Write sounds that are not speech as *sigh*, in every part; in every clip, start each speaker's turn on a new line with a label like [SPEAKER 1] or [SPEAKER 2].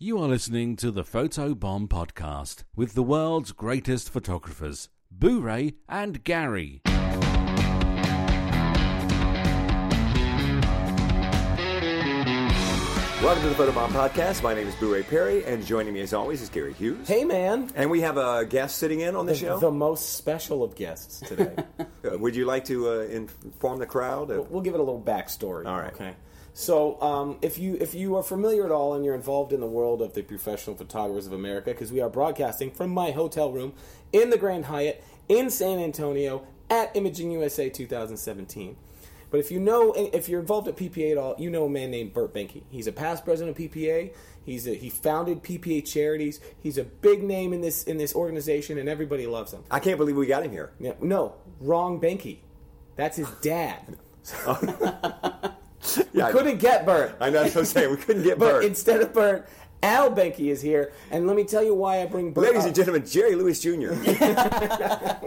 [SPEAKER 1] You are listening to the Photo Bomb Podcast with the world's greatest photographers, Boo-Ray and Gary.
[SPEAKER 2] Welcome to the Photobomb Podcast. My name is Boo Ray Perry, and joining me as always is Gary Hughes.
[SPEAKER 3] Hey, man.
[SPEAKER 2] And we have a guest sitting in on the, show.
[SPEAKER 3] The most special of guests today. *laughs*
[SPEAKER 2] Uh, Would you like to uh, inform the crowd? of-
[SPEAKER 3] we'll give it a little backstory.
[SPEAKER 2] All right.
[SPEAKER 3] Okay. So, um, if you if you are familiar at all and you're involved in the world of the professional photographers of America, because we are broadcasting from my hotel room in the Grand Hyatt in San Antonio at Imaging USA 2017. But if you know, if you're involved at PPA at all, you know a man named Bert Behnke. He's a past president of PPA. He's a, he founded PPA Charities. He's a big name in this in this organization, and everybody loves him.
[SPEAKER 2] I can't believe we got him here.
[SPEAKER 3] Yeah, no, wrong Behnke. That's his dad. *laughs* *laughs* *laughs*
[SPEAKER 2] Yeah,
[SPEAKER 3] Couldn't get Bert.
[SPEAKER 2] I know. That's what I'm saying. We couldn't get *laughs* Bert.
[SPEAKER 3] instead of Bert, Al Behnke is here, and let me tell you why I bring Bert.
[SPEAKER 2] Ladies
[SPEAKER 3] up.
[SPEAKER 2] and gentlemen, Jerry Lewis Jr. *laughs*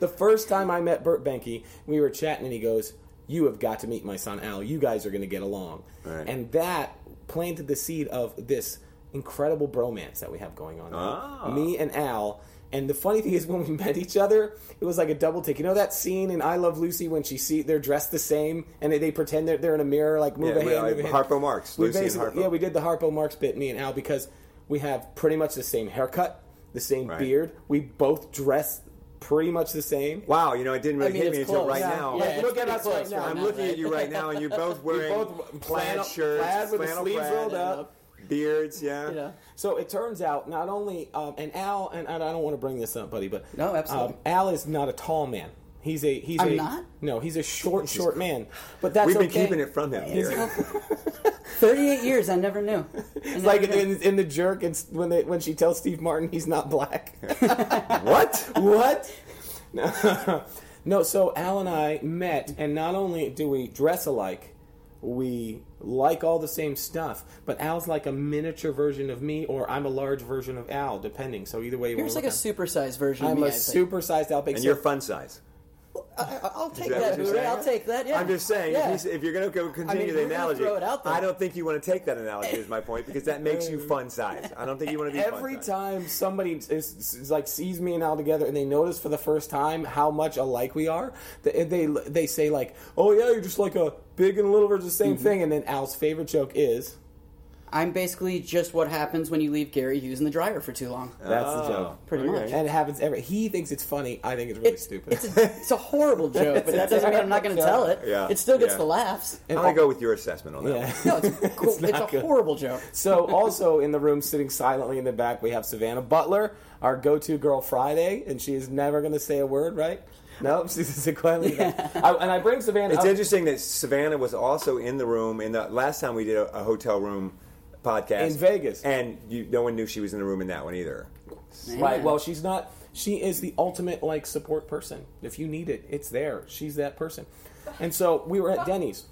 [SPEAKER 3] The first time I met Bert Behnke, we were chatting, and he goes, "You have got to meet my son Al. You guys are going to get along."
[SPEAKER 2] Right.
[SPEAKER 3] And that planted the seed of this incredible bromance that we have going on.
[SPEAKER 2] Ah.
[SPEAKER 3] Me and Al. And the funny thing is, when we *laughs* met each other, it was like a double take. You know that scene in I Love Lucy when she see they're dressed the same and they, they pretend they're, they're in a mirror, like move
[SPEAKER 2] Yeah,
[SPEAKER 3] a hand, move a hand.
[SPEAKER 2] Harpo Marx,
[SPEAKER 3] We
[SPEAKER 2] Lucy and
[SPEAKER 3] basically-
[SPEAKER 2] Harpo.
[SPEAKER 3] Yeah, we did the Harpo Marx bit, me and Al, because we have pretty much the same haircut, the same
[SPEAKER 2] Right.
[SPEAKER 3] beard. We both dress pretty much the same.
[SPEAKER 2] Wow, you know, it didn't really
[SPEAKER 4] I mean,
[SPEAKER 2] hit me
[SPEAKER 4] it's
[SPEAKER 2] until right
[SPEAKER 4] Yeah.
[SPEAKER 2] now.
[SPEAKER 4] Yeah,
[SPEAKER 3] Like, look at us
[SPEAKER 4] close
[SPEAKER 3] right now.
[SPEAKER 2] I'm looking at you right now, and you're both *laughs* wearing
[SPEAKER 3] both
[SPEAKER 2] plaid
[SPEAKER 3] flannel-
[SPEAKER 2] shirts,
[SPEAKER 3] plaid with the sleeves
[SPEAKER 2] plaid,
[SPEAKER 3] rolled up.
[SPEAKER 2] Beards. Yeah.
[SPEAKER 4] You know.
[SPEAKER 3] So it turns out not only um, and Al and, and I don't want to bring this up, buddy, but
[SPEAKER 4] No, absolutely.
[SPEAKER 3] Um, Al is not a tall man. He's a he's
[SPEAKER 4] I'm
[SPEAKER 3] a
[SPEAKER 4] not?
[SPEAKER 3] no, he's a short short man. But that's
[SPEAKER 2] We've been
[SPEAKER 3] okay.
[SPEAKER 2] keeping it from him.
[SPEAKER 3] He's-
[SPEAKER 2] Jerry. *laughs*
[SPEAKER 4] 38 years, I never knew. I
[SPEAKER 3] It's
[SPEAKER 4] never
[SPEAKER 3] like
[SPEAKER 4] knew.
[SPEAKER 3] in, in the jerk, it's when they when she tells Steve Martin he's not black. *laughs*
[SPEAKER 2] what?
[SPEAKER 3] what? No. *laughs* no, so Al and I met, and not only do we dress alike, we like all the same stuff, but Al's like a miniature version of me, or I'm a large version of Al, depending. So either way you
[SPEAKER 4] You're just like a
[SPEAKER 3] look at it.
[SPEAKER 4] supersized version of
[SPEAKER 3] I'm
[SPEAKER 4] me.
[SPEAKER 3] a
[SPEAKER 4] I think.
[SPEAKER 3] supersized Al Big
[SPEAKER 2] And you're fun size.
[SPEAKER 4] I, I'll take
[SPEAKER 2] that
[SPEAKER 4] that,
[SPEAKER 2] what you're
[SPEAKER 4] Boo-Ray.
[SPEAKER 2] saying?
[SPEAKER 4] I'll take that. Yeah.
[SPEAKER 2] I'm just saying,
[SPEAKER 4] Yeah.
[SPEAKER 2] if, he's, if you're going to go continue
[SPEAKER 4] mean,
[SPEAKER 2] the analogy,
[SPEAKER 4] throw it out there.
[SPEAKER 2] I don't think you want to take that analogy. Is my point because that makes you *laughs* fun size. I don't think you want to be
[SPEAKER 3] Every
[SPEAKER 2] fun size.
[SPEAKER 3] time somebody is, is like sees me and Al together, and they notice for the first time how much alike we are, they they, they say like, "Oh yeah, you're just like a big and little version of the same
[SPEAKER 4] Mm-hmm.
[SPEAKER 3] thing." And then Al's favorite joke is,
[SPEAKER 4] I'm basically just what happens when you leave Gary Hughes in the dryer for too long.
[SPEAKER 3] "That's
[SPEAKER 2] Oh,
[SPEAKER 3] the joke." Oh.
[SPEAKER 4] Pretty much.
[SPEAKER 3] And it happens every. He thinks it's funny. I think it's really
[SPEAKER 4] It's,
[SPEAKER 3] stupid.
[SPEAKER 4] it's, a, it's a horrible *laughs* joke, but that doesn't mean I'm not going to tell it.
[SPEAKER 2] Yeah,
[SPEAKER 4] It still gets
[SPEAKER 2] yeah.
[SPEAKER 4] the laughs.
[SPEAKER 2] I'm going to go with your assessment on that.
[SPEAKER 3] yeah.
[SPEAKER 4] No, it's, *laughs* cool.
[SPEAKER 3] It's
[SPEAKER 4] it's, a
[SPEAKER 3] good.
[SPEAKER 4] horrible joke.
[SPEAKER 3] So also in the room, sitting silently in the back, we have Savannah Butler, our go-to girl Friday, and she is never going to say a word, right? No, *laughs* she's just quietly. I, and I bring Savannah.
[SPEAKER 2] It's
[SPEAKER 3] up-
[SPEAKER 2] interesting that Savannah was also in the room in the last time we did a, a hotel room podcast
[SPEAKER 3] In Vegas.
[SPEAKER 2] and you, no one knew she was in the room in that one either.
[SPEAKER 3] Right. Well, she's not. She is the ultimate like support person. If you need it, it's there. She's that person. And so we were at *laughs* Denny's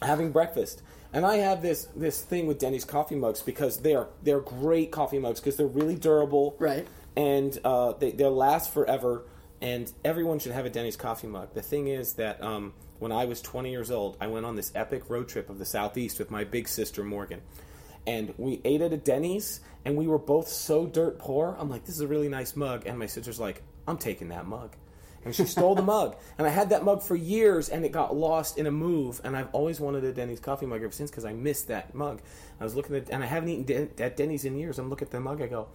[SPEAKER 3] having breakfast, and I have this this thing with Denny's coffee mugs because they're they're great coffee mugs because they're really durable,
[SPEAKER 4] Right.
[SPEAKER 3] And uh, they they'll last forever. And everyone should have a Denny's coffee mug. The thing is that um, when I was 20 years old, I went on this epic road trip of the southeast with my big sister Morgan and we ate at a Denny's, and we were both so dirt poor. I'm like, this is a really nice mug, and my sister's like, I'm taking that mug, and she stole the *laughs* mug, and I had that mug for years, and it got lost in a move, and I've always wanted a Denny's coffee mug ever since because I missed that mug. I was looking at, and I haven't eaten Den- at Denny's in years. I'm looking at the mug, I go,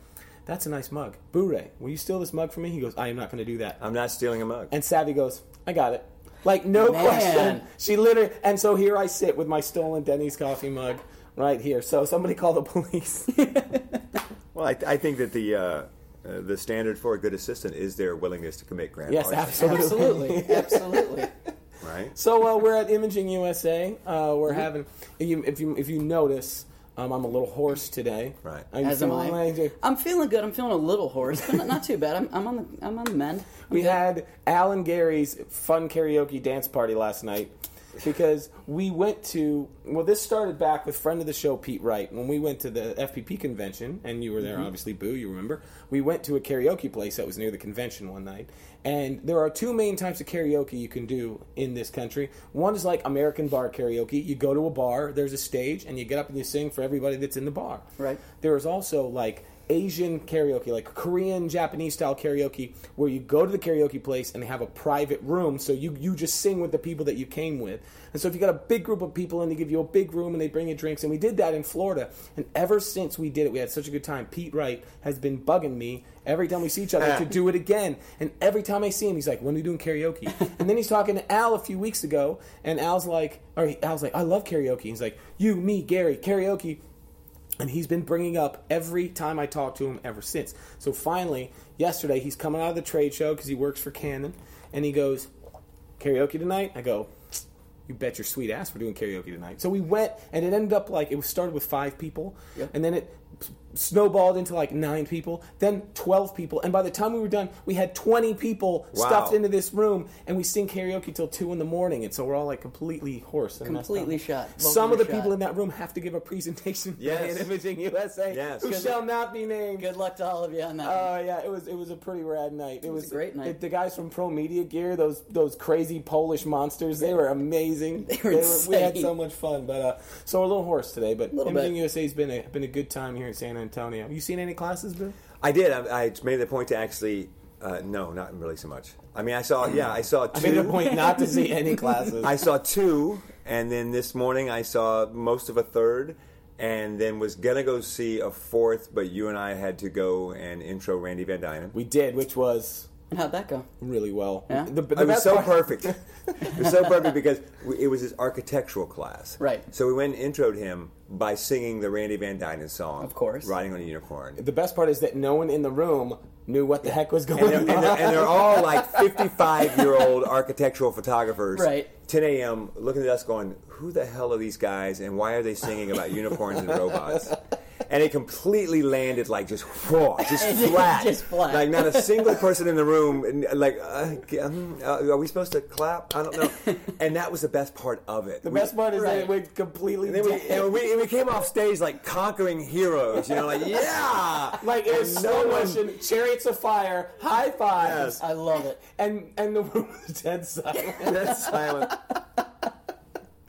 [SPEAKER 3] that's a nice mug. Boo-Ray, will you steal this mug from me? He goes, I am not going to do that.
[SPEAKER 2] I'm not stealing a mug.
[SPEAKER 3] And Savvy goes, I got it. Like, no
[SPEAKER 4] Man.
[SPEAKER 3] question. She literally, and so here I sit with my stolen Denny's coffee mug right here. So somebody call the *laughs* police. *laughs*
[SPEAKER 2] Well, I, I think that the uh, uh, the standard for a good assistant is their willingness to commit grand
[SPEAKER 3] yes,
[SPEAKER 2] larceny,
[SPEAKER 3] absolutely.
[SPEAKER 4] Absolutely. *laughs* Absolutely.
[SPEAKER 2] right?
[SPEAKER 3] So uh, we're at Imaging USA. Uh, we're having, if you, if you, if you notice, um, I'm a little hoarse today.
[SPEAKER 2] Right.
[SPEAKER 3] Are you
[SPEAKER 4] As am I.
[SPEAKER 3] like-
[SPEAKER 4] I'm feeling good. I'm feeling a little hoarse, but not, not too bad. I'm, I'm on the I'm on the mend. I'm
[SPEAKER 3] We
[SPEAKER 4] good.
[SPEAKER 3] had Alan Gary's fun karaoke dance party last night. Because we went to well, this started back with friend of the show Pete Wright when we went to the FPP convention, and you were there, mm-hmm. obviously, Boo. You remember? We went to a karaoke place that was near the convention one night, and there are two main types of karaoke you can do in this country. One is like American bar karaoke. You go to a bar, there's a stage, and you get up and you sing for everybody that's in the bar.
[SPEAKER 4] Right.
[SPEAKER 3] There is also like Asian karaoke, like Korean, Japanese style karaoke, where you go to the karaoke place and they have a private room, so you you just sing with the people that you came with. And so if you got a big group of people and they give you a big room and they bring you drinks, and we did that in Florida. And ever since we did it, we had such a good time. Pete Wright has been bugging me every time we see each other to do it again. And every time I see him, he's like, "When are we doing karaoke?" *laughs* and then he's talking to Al a few weeks ago, and Al's like, or Al's like, "I love karaoke." He's like, "You, me, Gary, karaoke." And he's been bringing up every time I talk to him ever since. So finally, yesterday, he's coming out of the trade show because he works for Canon, and he goes, "Karaoke tonight?" I go, "You bet your sweet ass we're doing karaoke tonight." So we went, and it ended up like it was started with five people,
[SPEAKER 4] Yep.
[SPEAKER 3] and then it snowballed into like nine people, then twelve people, and by the time we were done, we had twenty people
[SPEAKER 2] Wow.
[SPEAKER 3] stuffed into this room, and we sing karaoke till two in the morning, and so we're all like completely hoarse, and
[SPEAKER 4] Completely
[SPEAKER 3] up.
[SPEAKER 4] shot.
[SPEAKER 3] Some of the
[SPEAKER 4] Vocally
[SPEAKER 3] people in that room have to give a presentation
[SPEAKER 2] Yes.
[SPEAKER 3] in *laughs* Imaging USA,
[SPEAKER 2] Yes.
[SPEAKER 3] who
[SPEAKER 2] Good
[SPEAKER 3] shall not be named.
[SPEAKER 4] Good luck to all of you on that.
[SPEAKER 3] Oh yeah, it was it was a pretty rad night. It,
[SPEAKER 4] was a great night.
[SPEAKER 3] The, the guys from Pro Media Gear, those those crazy Polish monsters, they were amazing.
[SPEAKER 4] They were
[SPEAKER 3] we had so much fun, but uh, so we're a little hoarse today. But
[SPEAKER 4] Little
[SPEAKER 3] Imaging
[SPEAKER 4] bit.
[SPEAKER 3] USA's been a been a good time here in San Antonio. You seen any classes, Bill?
[SPEAKER 2] I did. I, I made the point to actually. Uh, no, not really so much. I mean, I saw. Yeah, I saw
[SPEAKER 3] I made a point not to see any classes.
[SPEAKER 2] I saw two, and then this morning I saw most of a third, and then was gonna go see a fourth, but you and I had to go and intro Randy Van Duinen.
[SPEAKER 3] we did, which was
[SPEAKER 4] and how'd that go?
[SPEAKER 3] really well.
[SPEAKER 4] Yeah?
[SPEAKER 3] The, the *laughs*
[SPEAKER 2] It was so
[SPEAKER 3] part-
[SPEAKER 2] perfect. it was so perfect because we, it was his architectural class.
[SPEAKER 4] Right.
[SPEAKER 2] So we went and introed him by singing the Randy Van Duinen song.
[SPEAKER 4] Of course.
[SPEAKER 2] Riding on a Unicorn.
[SPEAKER 3] The best part is that no one in the room knew what the heck was going
[SPEAKER 2] And they're,
[SPEAKER 3] on.
[SPEAKER 2] and, they're, and they're all like 55 year old *laughs* architectural photographers.
[SPEAKER 4] Right.
[SPEAKER 2] 10 a.m. looking at us going, who the hell are these guys and why are they singing about unicorns and robots? *laughs* And it completely landed like just, whoa, *laughs* just flat.
[SPEAKER 4] Just flat.
[SPEAKER 2] Like not a single person in the room. Like, uh, um, uh, are we supposed to clap? I don't know. *laughs* And that was the best part of it.
[SPEAKER 3] the best part is that it went completely.
[SPEAKER 2] And then we, and we, we came off stage like conquering heroes, you know, like, *laughs* yeah!
[SPEAKER 3] like it was
[SPEAKER 2] And
[SPEAKER 3] slow
[SPEAKER 2] no one-
[SPEAKER 3] chariots of fire, high fives,
[SPEAKER 2] Yes.
[SPEAKER 4] I love it.
[SPEAKER 3] and and the room was dead silent.
[SPEAKER 2] Dead silent.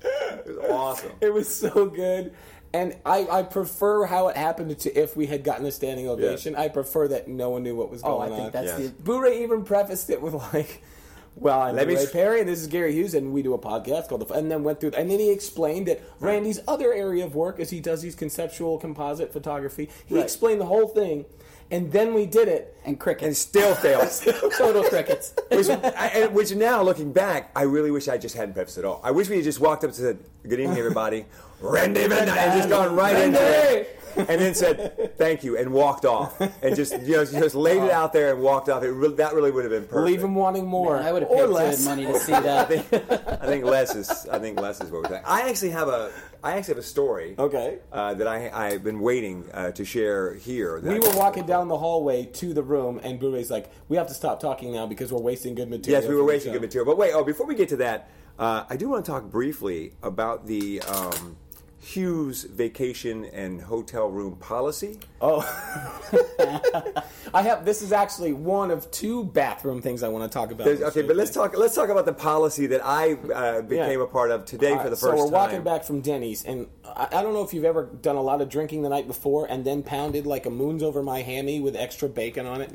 [SPEAKER 2] It was awesome.
[SPEAKER 3] it was so good. And I, I prefer how it happened to if we had gotten a standing ovation. I prefer that no one knew what was
[SPEAKER 4] oh,
[SPEAKER 3] going on.
[SPEAKER 4] Oh, going I
[SPEAKER 3] on.
[SPEAKER 4] think that's
[SPEAKER 2] Yes.
[SPEAKER 4] the
[SPEAKER 3] Boo-Ray even prefaced it with like, "Well, I'm
[SPEAKER 2] Let
[SPEAKER 3] Ray
[SPEAKER 2] s-
[SPEAKER 3] Perry, and this is Gary Hughes, and we do a podcast called the." And then went through, and then he explained that Randy's other area of work is he does these conceptual composite photography. He
[SPEAKER 4] Right.
[SPEAKER 3] explained the whole thing, and then we did it.
[SPEAKER 4] and
[SPEAKER 2] And
[SPEAKER 4] crickets.
[SPEAKER 2] still fails. *laughs*
[SPEAKER 4] Total crickets.
[SPEAKER 2] which, I, which now, looking back, I really wish I just hadn't prefaced at all. I wish we had just walked up and said, "Good evening, everybody." *laughs* Randy Van Dyne, and just gone right into it, and then said thank you and walked off, and just you know just laid it out there and walked off. It really, that really would have been perfect.
[SPEAKER 3] Leave him wanting more,
[SPEAKER 4] I would have paid good
[SPEAKER 3] less.
[SPEAKER 4] money to see that. *laughs*
[SPEAKER 2] I think less is. I think less is what we're saying. I actually have a. I actually have a story.
[SPEAKER 3] Okay.
[SPEAKER 2] Uh, that I I've been waiting uh, to share here.
[SPEAKER 3] We were walking down the hallway to the room, and Boo-Ray's like, "We have to stop talking now because we're wasting good material."
[SPEAKER 2] Yes, we were wasting good material. But wait, oh, before we get to that, uh, I do want to talk briefly about the um, Hughes vacation and hotel room policy.
[SPEAKER 3] Oh, *laughs* I have. This is actually one of two bathroom things I want to talk about.
[SPEAKER 2] There's- okay, but let's talk. Let's talk about the policy that I uh, became
[SPEAKER 3] Yeah.
[SPEAKER 2] a part of today
[SPEAKER 3] All
[SPEAKER 2] for the
[SPEAKER 3] right,
[SPEAKER 2] first
[SPEAKER 3] so we're
[SPEAKER 2] time.
[SPEAKER 3] walking back from Denny's, and I, I don't know if you've ever done a lot of drinking the night before and then pounded like a moons over my hammy with extra bacon on it.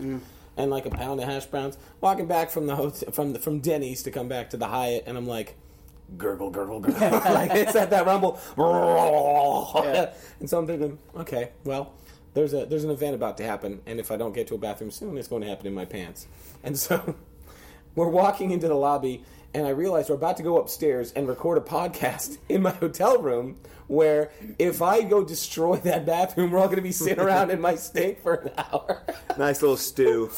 [SPEAKER 3] And like a pound of hash browns. Walking back from the hotel, from the, from Denny's to come back to the Hyatt, and I'm like, gurgle, gurgle, gurgle. *laughs* like it's at that rumble. And so I'm thinking, okay, well, there's a there's an event about to happen, and if I don't get to a bathroom soon, it's going to happen in my pants. And so *laughs* we're walking into the lobby, and I realize we're about to go upstairs and record a podcast *laughs* in my hotel room. Where if I go destroy that bathroom, we're all going to be sitting around in my stink for an hour.
[SPEAKER 2] Nice little stew.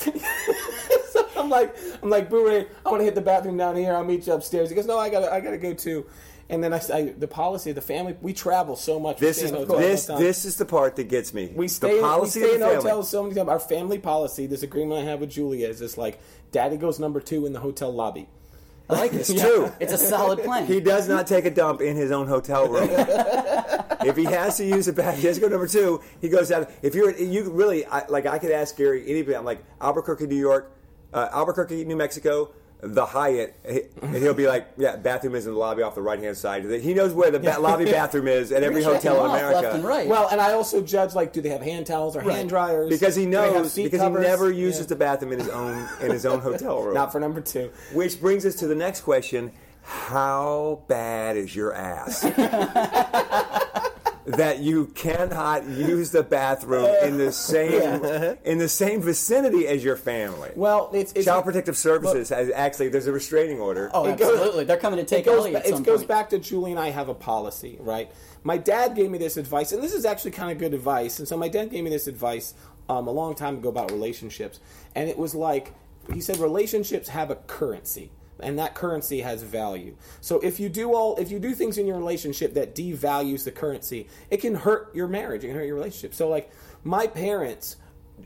[SPEAKER 3] So I'm like, I'm like, Boo Ray, I want to hit the bathroom down here. I'll meet you upstairs. He goes, No, I got, to I got to go too. And then I, I, the policy of the family, we travel so much.
[SPEAKER 2] This is
[SPEAKER 3] in hotels all the
[SPEAKER 2] this this is the part that gets me.
[SPEAKER 3] We stay,
[SPEAKER 2] the policy
[SPEAKER 3] we stay
[SPEAKER 2] of
[SPEAKER 3] in
[SPEAKER 2] the family.
[SPEAKER 3] hotels so many times. Our family policy, this agreement I have with Julia, is just like Daddy goes number two in the hotel lobby,
[SPEAKER 4] I like it. *laughs*
[SPEAKER 2] It's true.
[SPEAKER 4] It's a solid plan.
[SPEAKER 2] He does not take a dump in his own hotel room. *laughs* if he has to use a bathroom, he has to go number two. He goes out. If you're, you really I, like. I could ask Gary anybody. I'm like Albuquerque, New York, uh, Albuquerque, New Mexico, the Hyatt, he- and he'll be like, "Yeah, bathroom is in the lobby off the right hand side." He knows where the ba- lobby bathroom is at every hotel in America.
[SPEAKER 4] left and right.
[SPEAKER 3] Well, and I also judge like, do they have hand towels or
[SPEAKER 4] Right.
[SPEAKER 3] hand dryers?
[SPEAKER 2] Because he
[SPEAKER 3] Do they have
[SPEAKER 2] knows, because
[SPEAKER 3] covers?
[SPEAKER 2] he never uses
[SPEAKER 3] Yeah.
[SPEAKER 2] the bathroom in his own in his own hotel *laughs* room.
[SPEAKER 3] Not for number two.
[SPEAKER 2] Which brings us to the next question: How bad is your ass *laughs* that you cannot use the bathroom in the *laughs* same in the same vicinity as your family?
[SPEAKER 3] Well, it's, it's
[SPEAKER 2] Child Protective Services has actually there's a restraining order.
[SPEAKER 4] oh,
[SPEAKER 3] it goes-
[SPEAKER 4] absolutely. They're coming to
[SPEAKER 3] it
[SPEAKER 4] take
[SPEAKER 3] goes,
[SPEAKER 4] Ellie
[SPEAKER 3] ba-
[SPEAKER 4] some
[SPEAKER 3] it goes
[SPEAKER 4] point.
[SPEAKER 3] back to Julie and I have a policy, right? My dad gave me this advice, and this is actually kind of good advice. And so my dad gave me this advice um, a long time ago about relationships, and it was like he said, relationships have a currency. And that currency has value. So if you do all, if you do things in your relationship that devalues the currency, it can hurt your marriage. It can hurt your relationship. So like my parents,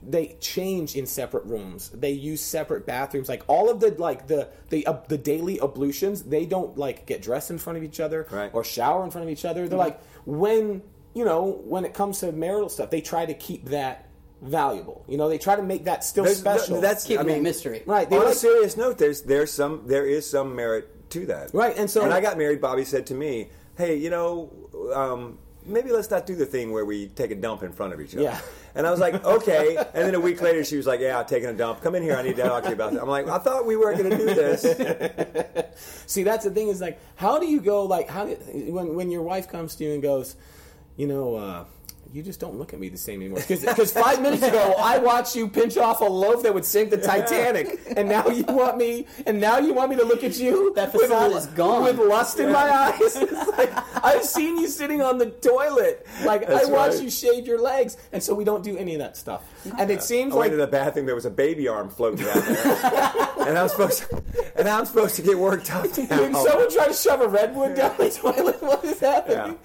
[SPEAKER 3] they change in separate rooms. They use separate bathrooms. Like all of the like the the uh, the daily ablutions, they don't like get dressed in front of each other
[SPEAKER 2] Right.
[SPEAKER 3] or shower in front of each other. They're like when you know when it comes to marital stuff, they try to keep that valuable. You know, they try to make that still
[SPEAKER 2] There's-
[SPEAKER 3] special.
[SPEAKER 2] that's
[SPEAKER 4] Keeping
[SPEAKER 2] I mean,
[SPEAKER 4] that mystery.
[SPEAKER 3] right. They
[SPEAKER 2] On a serious note, there's there's some there is some merit to that.
[SPEAKER 3] Right, and so-
[SPEAKER 2] when I got married, Bobby said to me, "Hey, you know, um, maybe let's not do the thing where we take a dump in front of each other."
[SPEAKER 3] Yeah. *laughs*
[SPEAKER 2] And I was like, "Okay." And then a week later, she was like, "Yeah, I'm taking a dump. Come in here. I need to talk to you about that." I'm like, "I thought we weren't going to do this." *laughs*
[SPEAKER 3] See, that's the thing is like, how do you go like how do, when when your wife comes to you and goes, you know, uh, you just don't look at me the same anymore. Because five minutes ago I watched you pinch off a loaf that would sink the Titanic, and now you want me, and now you want me to look at you
[SPEAKER 4] That
[SPEAKER 3] with,
[SPEAKER 4] is gone.
[SPEAKER 3] with lust in my eyes. *laughs* It's like, I've seen you sitting on the toilet, like I watched
[SPEAKER 2] right.
[SPEAKER 3] you shave your legs, and so we don't do any of that stuff. And it seems oh,
[SPEAKER 2] I went
[SPEAKER 3] like
[SPEAKER 2] to the bathroom. There was a baby arm floating down there, *laughs* and I'm supposed to, and I'm supposed to get worked up *laughs*
[SPEAKER 3] Did someone try to shove a redwood down the toilet? What is happening?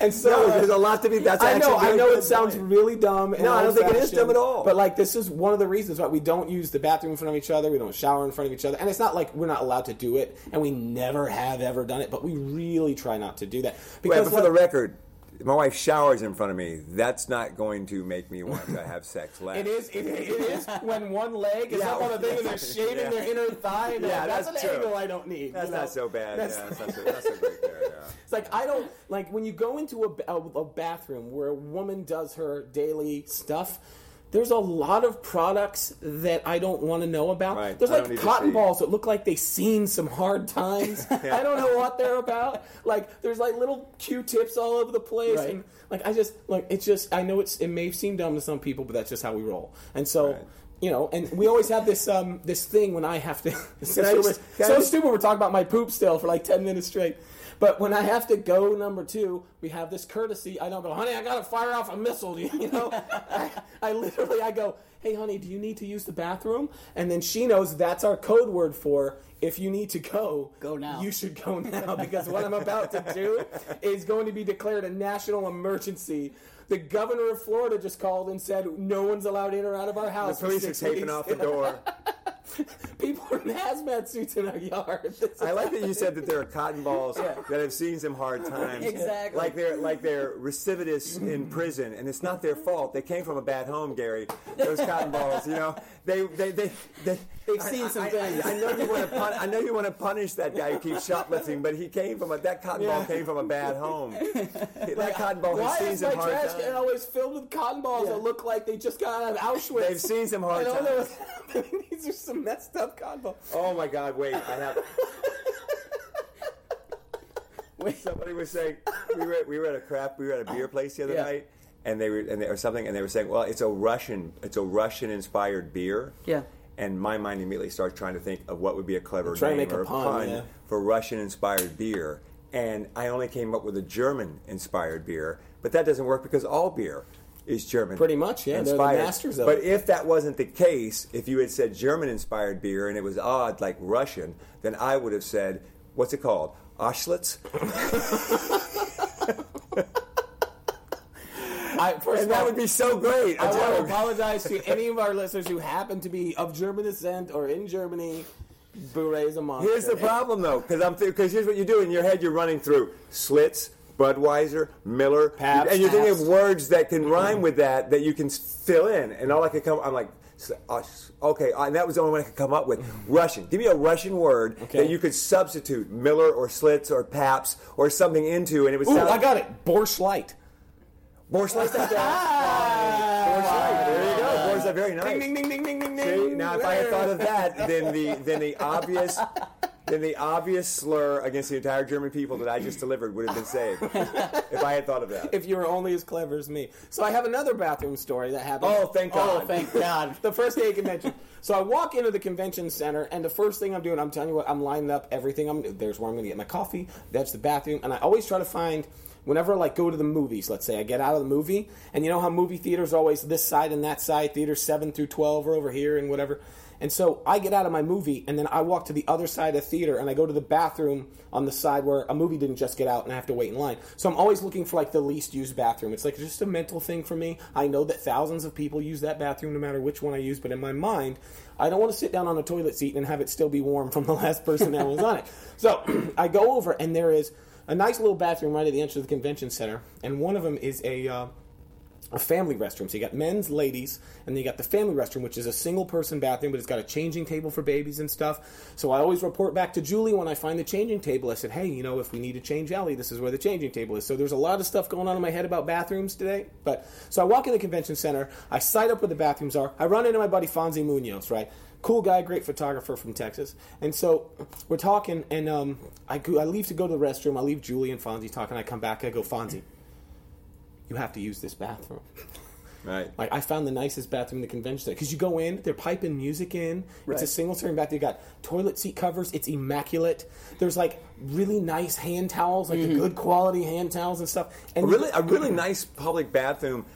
[SPEAKER 3] And so
[SPEAKER 2] No,
[SPEAKER 3] uh,
[SPEAKER 2] there's a lot to be. That's
[SPEAKER 3] I know, I know it sounds
[SPEAKER 2] point.
[SPEAKER 3] really dumb. And
[SPEAKER 2] No, I don't think it is dumb at all.
[SPEAKER 3] But like, this is one of the reasons why we don't use the bathroom in front of each other. We don't shower in front of each other, and it's not like we're not allowed to do it, and we never have ever done it. But we really try not to do that
[SPEAKER 2] Wait,
[SPEAKER 3] because
[SPEAKER 2] but for
[SPEAKER 3] like-
[SPEAKER 2] the record, my wife showers in front of me. That's not going to make me want to have sex *laughs* less.
[SPEAKER 3] It is. It, it is when one leg is
[SPEAKER 2] Yeah,
[SPEAKER 3] up on the thing and they're shaving
[SPEAKER 2] yeah.
[SPEAKER 3] their inner thigh. and
[SPEAKER 2] Yeah,
[SPEAKER 3] that's,
[SPEAKER 2] that's
[SPEAKER 3] an
[SPEAKER 2] true.
[SPEAKER 3] angle I don't need.
[SPEAKER 2] That's
[SPEAKER 3] you know?
[SPEAKER 2] not so bad.
[SPEAKER 3] That's-
[SPEAKER 2] yeah, that's not so, *laughs* that's so great there. Yeah.
[SPEAKER 3] It's like I don't like when you go into a, a, a bathroom where a woman does her daily stuff. There's a lot of products that I don't want to know about.
[SPEAKER 2] Right,
[SPEAKER 3] There's like cotton balls that look like they've seen some hard times. *laughs* I don't know what they're about. Like there's like little Q-tips all over the place,
[SPEAKER 4] Right.
[SPEAKER 3] and like I just like it's just I know it's it may seem dumb to some people, but that's just how we roll. And so.
[SPEAKER 2] Right.
[SPEAKER 3] You know, and we always have this um, this thing when I have to. *laughs* so,
[SPEAKER 2] just-
[SPEAKER 3] so stupid. We're talking about my poop still for like ten minutes straight. But when I have to go number two, we have this courtesy. I don't go, honey, I gotta fire off a missile. *laughs* You know, I, I literally I go, hey, honey, do you need to use the bathroom? And then she knows that's our code word for if you need to go,
[SPEAKER 4] Go now.
[SPEAKER 3] You should go now *laughs* because what I'm about to do is going to be declared a national emergency. The governor of Florida just called and said no one's allowed in or out of our house. The
[SPEAKER 2] police are
[SPEAKER 3] six
[SPEAKER 2] taping off the door. *laughs* *laughs*
[SPEAKER 3] People are in hazmat suits in our yard.
[SPEAKER 2] I like that you said that there are cotton balls that have seen some hard times.
[SPEAKER 4] Exactly.
[SPEAKER 2] Like they're like they're recidivists in prison, and it's not their fault. They came from a bad home, Gary. Those cotton balls, you know, they they they. they
[SPEAKER 3] They've seen some
[SPEAKER 2] I,
[SPEAKER 3] things.
[SPEAKER 2] I, I know you want to *laughs* pun- I know you want to punish that guy who keeps shoplifting, but he came from a that cotton ball came from a bad home. *laughs* that cotton ball
[SPEAKER 3] Why
[SPEAKER 2] has seen
[SPEAKER 3] is
[SPEAKER 2] some
[SPEAKER 3] my
[SPEAKER 2] hard
[SPEAKER 3] trash can always filled with cotton balls
[SPEAKER 2] Yeah.
[SPEAKER 3] that look like they just got out of Auschwitz?
[SPEAKER 2] They've seen some
[SPEAKER 3] I
[SPEAKER 2] hard times. *laughs*
[SPEAKER 3] These are some messed up cotton balls.
[SPEAKER 2] Oh my God! Wait, I have.
[SPEAKER 4] Wait.
[SPEAKER 2] Somebody was saying we were we were at a crap we were at a beer uh, place the other
[SPEAKER 4] Yeah.
[SPEAKER 2] night, and they were and they, or something, and they were saying, well, it's a Russian it's a Russian inspired beer.
[SPEAKER 4] Yeah.
[SPEAKER 2] And my mind immediately starts trying to think of what would be a clever
[SPEAKER 3] Try to
[SPEAKER 2] name
[SPEAKER 3] make a
[SPEAKER 2] or
[SPEAKER 3] pun, yeah.
[SPEAKER 2] for Russian inspired beer. And I only came up with a German inspired beer, but that doesn't work because all beer is German.
[SPEAKER 3] Pretty much, yeah, they're the masters of
[SPEAKER 2] but
[SPEAKER 3] it.
[SPEAKER 2] if that wasn't the case, if you had said German inspired beer and it was odd like Russian, then I would have said, what's it called? Auschwitz? *laughs* *laughs*
[SPEAKER 3] I, first
[SPEAKER 2] And that
[SPEAKER 3] all,
[SPEAKER 2] would be so great.
[SPEAKER 3] I want to apologize to any of our listeners who happen to be of German descent or in Germany. Boo-Ray's a monster.
[SPEAKER 2] Here's the problem, though, because I'm because here's what you do in your head: you're running through Schlitz, Budweiser, Miller,
[SPEAKER 3] Pabst.
[SPEAKER 2] and you're thinking of words that can rhyme with that that you can fill in. And all I could come, I'm like, uh, okay, uh, and that was the only one I could come up with. Russian. Give me a Russian word
[SPEAKER 3] Okay.
[SPEAKER 2] that you could substitute Miller or Schlitz or Pabst or something into, and it would
[SPEAKER 3] Ooh,
[SPEAKER 2] sound.
[SPEAKER 3] I got it. Borscht Light.
[SPEAKER 2] Borscht not bad. Borscht Light. There you go. Borscht. Very nice.
[SPEAKER 3] Ding ding ding ding ding ding
[SPEAKER 2] See, now if I had thought of that, then the then the obvious then the obvious slur against the entire German people that I just delivered would have been saved. if I had thought of that.
[SPEAKER 3] if you were only as clever as me. So I have another bathroom story that happened.
[SPEAKER 2] Oh, thank
[SPEAKER 4] oh,
[SPEAKER 2] God.
[SPEAKER 4] Oh, thank God.
[SPEAKER 3] the first day of convention. So I walk into the convention center, and the first thing I'm doing, I'm telling you what, I'm lining up everything. I'm there's where I'm going to get my coffee. That's the bathroom, and I always try to find. Whenever I like go to the movies, let's say I get out of the movie, and you know how movie theaters are always this side and that side, theaters seven through twelve are over here and whatever. And so I get out of my movie, and then I walk to the other side of the theater, and I go to the bathroom on the side where a movie didn't just get out, and I have to wait in line. So I'm always looking for like the least used bathroom. It's like just a mental thing for me. I know that thousands of people use that bathroom, no matter which one I use, but in my mind, I don't want to sit down on a toilet seat and have it still be warm from the last person that was on it. *laughs* So *clears throat* I go over, and there is a nice little bathroom right at the entrance of the convention center, and one of them is a. Uh, a family restroom. So you got men's, ladies, and then you got the family restroom, which is a single person bathroom, but it's got a changing table for babies and stuff. So I always report back to Julie when I find the changing table. I said, hey, you know, if we need to change Ellie, this is where the changing table is. So there's a lot of stuff going on in my head about bathrooms today. But so I walk in the convention center, I sight up where the bathrooms are, I run into my buddy Fonzie Munoz, right? Cool guy, great photographer from Texas. And so we're talking, and um, I, go, I leave to go to the restroom. I leave Julie and Fonzie talking. I come back, I go, Fonzie, you have to use this bathroom.
[SPEAKER 2] Right.
[SPEAKER 3] Like I found the nicest bathroom in the convention center because you go in, they're piping music in. It's a single serving bathroom. You got toilet seat covers. It's immaculate. There's like really nice hand towels, like the mm-hmm. good quality hand towels and stuff.
[SPEAKER 2] A
[SPEAKER 3] And
[SPEAKER 2] really a really nice public bathroom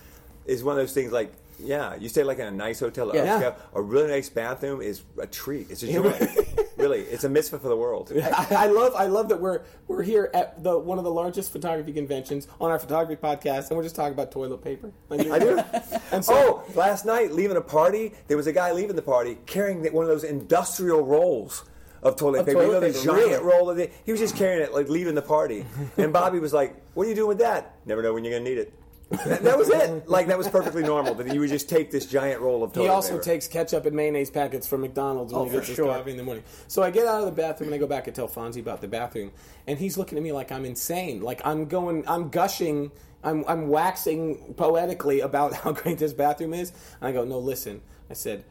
[SPEAKER 2] is one of those things like yeah, you stay like in a nice hotel.
[SPEAKER 4] Yeah.
[SPEAKER 2] upscale. A really nice bathroom is a treat. It's a joy. *laughs* really, it's a mitzvah for the world. *laughs*
[SPEAKER 3] I, I love I love that we're we're here at the one of the largest photography conventions on our photography podcast, and we're just talking about toilet paper. Like,
[SPEAKER 2] I do. *laughs*
[SPEAKER 3] And so,
[SPEAKER 2] oh, last night leaving a party, there was a guy leaving the party carrying one of those industrial rolls of toilet
[SPEAKER 3] Of
[SPEAKER 2] paper. you know,
[SPEAKER 3] toilet
[SPEAKER 2] the
[SPEAKER 3] paper,
[SPEAKER 2] giant
[SPEAKER 3] really?
[SPEAKER 2] roll of it. He was just carrying it, like leaving the party. *laughs* And Bobby was like, "What are you doing with that? Never know when you're going to need it." That, that was it. Like that was perfectly normal. That you would just take this giant roll of toilet
[SPEAKER 3] He also
[SPEAKER 2] paper.
[SPEAKER 3] takes ketchup and mayonnaise packets from McDonald's when
[SPEAKER 4] Oh,
[SPEAKER 3] he
[SPEAKER 4] for
[SPEAKER 3] gets his
[SPEAKER 4] sure.
[SPEAKER 3] coffee in the morning. So I get out of the bathroom and I go back and tell Fonzie about the bathroom, and he's looking at me like I'm insane, like I'm going, I'm gushing, I'm, I'm waxing poetically about *laughs* how great this bathroom is. And I go, no, listen, I said.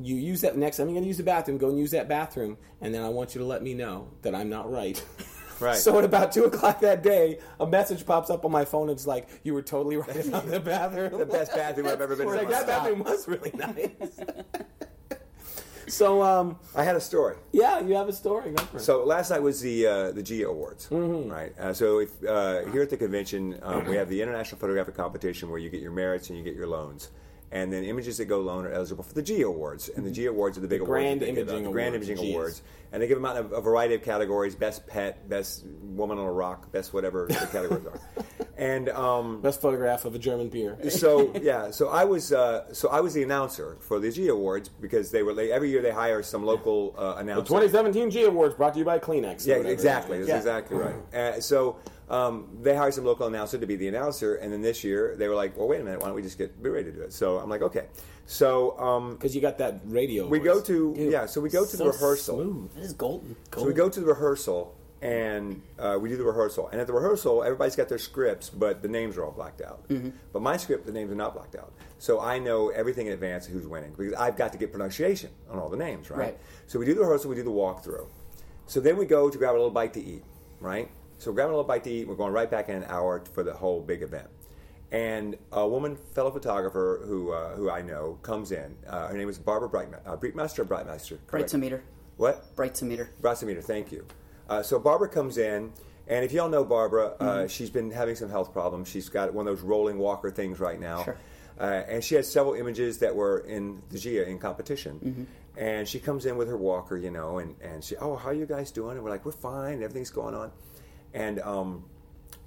[SPEAKER 3] You use that next time you're going to use the bathroom. Go and use that bathroom, and then I want you to let me know that I'm not right. *laughs*
[SPEAKER 2] Right.
[SPEAKER 3] So at about two o'clock that day, a message pops up on my phone. It's like, "You were totally right about the bathroom."
[SPEAKER 2] the best bathroom I've ever been
[SPEAKER 3] Like
[SPEAKER 2] in.
[SPEAKER 3] that bathroom was really nice. *laughs* so, um,
[SPEAKER 2] I had a story.
[SPEAKER 3] yeah, you have a story. Go for it.
[SPEAKER 2] So last night was the uh, the GEO Awards,
[SPEAKER 3] Mm-hmm.
[SPEAKER 2] right? Uh, so if, uh, here at the convention, um, we have the International Photographic Competition where you get your merits and you get your loans. And then images that go alone are eligible for the G Awards, and the G Awards are the big awards.
[SPEAKER 3] Grand Imaging
[SPEAKER 2] the Grand Imaging. Awards, and they give them out in a, a variety of categories: best pet, best woman on a rock, best whatever the *laughs* categories are. And um,
[SPEAKER 3] Best photograph of a German beer. *laughs*
[SPEAKER 2] so yeah, so I was uh, so I was the announcer for the G Awards because they were they, every year they hire some local uh, announcer.
[SPEAKER 3] 2017 G Awards brought to you by Kleenex.
[SPEAKER 2] Yeah, exactly. That's
[SPEAKER 3] Yeah.
[SPEAKER 2] exactly right. Uh, so um, they hired some local announcer to be the announcer, and then this year they were like, "Well, wait a minute, why don't we just get Boo-Ray to do it?" So I'm like, "Okay." So um,
[SPEAKER 3] Because you got that radio.
[SPEAKER 2] we
[SPEAKER 3] voice.
[SPEAKER 2] go to
[SPEAKER 3] Dude,
[SPEAKER 2] yeah, so we go to
[SPEAKER 3] so
[SPEAKER 2] the rehearsal.
[SPEAKER 3] smooth.
[SPEAKER 4] That is golden.
[SPEAKER 2] So we go to the rehearsal, and uh, we do the rehearsal. And at the rehearsal, everybody's got their scripts, but the names are all blacked out. But my script, the names are not blacked out. So I know everything in advance of who's winning because I've got to get pronunciation on all the names, right?
[SPEAKER 4] Right.
[SPEAKER 2] So we do the rehearsal, we do the walkthrough. So then we go to grab a little bite to eat, right? So we're grabbing a little bite to eat. We're going right back in an hour for the whole big event. And a woman, fellow photographer who uh, who I know, comes in. Uh, her name is Barbara Breitme- uh, Breitmeister or Breitmeister? Correct. What?
[SPEAKER 4] Brightsometer.
[SPEAKER 2] Brassimeter, thank you. Uh, so Barbara comes in, and if y'all know Barbara, uh,
[SPEAKER 4] Mm-hmm.
[SPEAKER 2] she's been having some health problems. She's got one of those rolling walker things right now.
[SPEAKER 4] Sure.
[SPEAKER 2] Uh, and she had several images that were in the GIA in competition.
[SPEAKER 4] Mm-hmm.
[SPEAKER 2] And she comes in with her walker, you know, and, and she, oh, how are you guys doing? And we're like, we're fine, everything's going on. And um,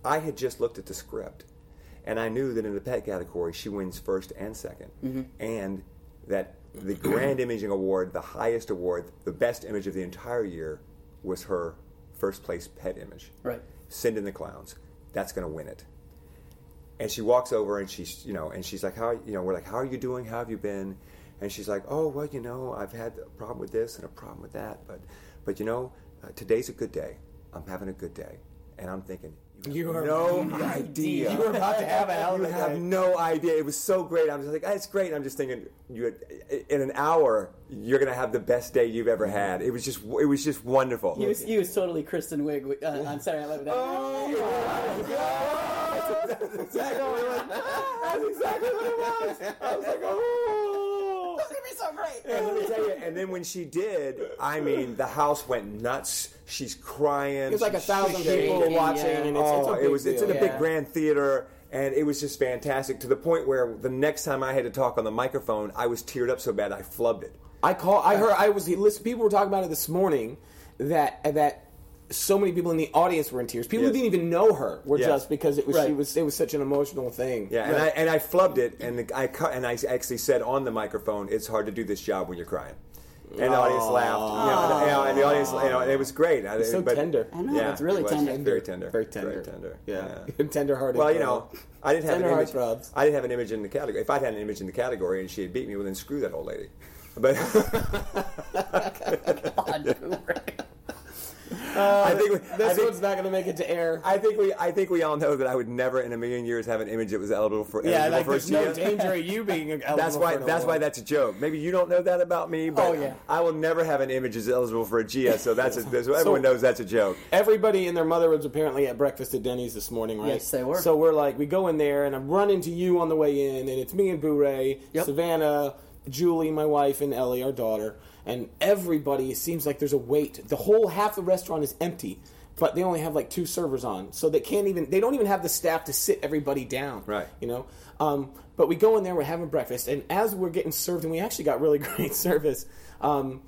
[SPEAKER 2] I had just looked at the script, and I knew that in the pet category, she wins first and 2nd
[SPEAKER 4] Mm-hmm.
[SPEAKER 2] And that the Grand Imaging Award, the highest award, the best image of the entire year, was her first place pet image.
[SPEAKER 4] Right.
[SPEAKER 2] Send in the clowns. That's going to win it. And she walks over and she's, you know, and she's like, how, you know, we're like, how are you doing? How have you been? And she's like, oh, well, you know, I've had a problem with this and a problem with that, but, but you know, uh, today's a good day. I'm having a good day. And I'm thinking, you,
[SPEAKER 3] You
[SPEAKER 2] have
[SPEAKER 3] are-
[SPEAKER 2] no *laughs* idea.
[SPEAKER 3] You were about to have a hell of
[SPEAKER 2] You
[SPEAKER 3] a
[SPEAKER 2] have
[SPEAKER 3] day.
[SPEAKER 2] no idea. It was so great. I'm just like, "Ah, it's great. I'm just thinking, you in an hour, you're gonna have the best day you've ever had. It was just, it was just wonderful.
[SPEAKER 4] He was, he was totally Kristen Wiig uh, on Saturday Night Live. with that.
[SPEAKER 2] Oh, *laughs* That's exactly what That's exactly what it was. I was like, oh.
[SPEAKER 4] It's gonna be so great.
[SPEAKER 2] And let me tell you, and then when she did, I mean, the house went nuts. She's crying.
[SPEAKER 3] It's like a thousand
[SPEAKER 2] shaking.
[SPEAKER 3] people watching,
[SPEAKER 4] yeah.
[SPEAKER 3] and it's,
[SPEAKER 2] oh,
[SPEAKER 3] it's a oh,
[SPEAKER 2] it was. It's in a
[SPEAKER 3] deal.
[SPEAKER 2] big
[SPEAKER 4] Yeah.
[SPEAKER 2] grand theater, and it was just fantastic to the point where the next time I had to talk on the microphone, I was teared up so bad I flubbed it.
[SPEAKER 3] I call. I heard. I was. Listen, people were talking about it this morning. That that so many people in the audience were in tears. People
[SPEAKER 2] Yes.
[SPEAKER 3] who didn't even know her were
[SPEAKER 2] Yes.
[SPEAKER 3] just because it was. She was. It was such an emotional thing.
[SPEAKER 2] Yeah, and I and I flubbed it, and I cut, and I actually said on the microphone, "It's hard to do this job when you're crying." And the audience laughed. You know, and, you know, and the audience, you know, and it was great. I-
[SPEAKER 3] so
[SPEAKER 2] but-
[SPEAKER 3] tender.
[SPEAKER 4] I know,
[SPEAKER 2] Yeah,
[SPEAKER 4] it's really
[SPEAKER 2] it was
[SPEAKER 4] tender.
[SPEAKER 2] Very tender.
[SPEAKER 3] Very tender.
[SPEAKER 2] Very tender.
[SPEAKER 3] Yeah. *laughs* Tender hearted.
[SPEAKER 2] Well, you know, I didn't have
[SPEAKER 3] Tender
[SPEAKER 2] an image.
[SPEAKER 3] heartthrobs.
[SPEAKER 2] I didn't have an image in the category. If I'd had an image in the category and she had beat me, well, then screw that old lady. But *laughs* *laughs* Uh, I think we, I
[SPEAKER 3] this
[SPEAKER 2] think,
[SPEAKER 3] one's not going to make it to air.
[SPEAKER 2] I think we I think we all know that I would never in a million years have an image that was eligible for
[SPEAKER 3] yeah,
[SPEAKER 2] eligible
[SPEAKER 3] like
[SPEAKER 2] for a
[SPEAKER 3] there's no
[SPEAKER 2] GM.
[SPEAKER 3] danger of you being. *laughs* eligible
[SPEAKER 2] That's why.
[SPEAKER 3] for an
[SPEAKER 2] That's why that's a joke. Maybe you don't know that about me, but
[SPEAKER 4] Oh, yeah.
[SPEAKER 2] I will never have an image that's eligible for a GS. So that's a, that's- everyone knows that's a joke.
[SPEAKER 3] Everybody and their mother was apparently at breakfast at Denny's this morning, right?
[SPEAKER 4] Yes, they were.
[SPEAKER 3] So we're like, we go in there, and I run into you on the way in, and it's me and Boo Ray,
[SPEAKER 4] Yep.
[SPEAKER 3] Savannah, Julie, my wife, and Ellie, our daughter, and everybody. It seems like there's a wait. The whole half the restaurant is empty, but they only have like two servers on, so they can't even. They don't even have the staff to sit everybody down.
[SPEAKER 2] Right.
[SPEAKER 3] You know. Um, but we go in there, we're having breakfast, and as we're getting served, and we actually got really *laughs* great service. Um,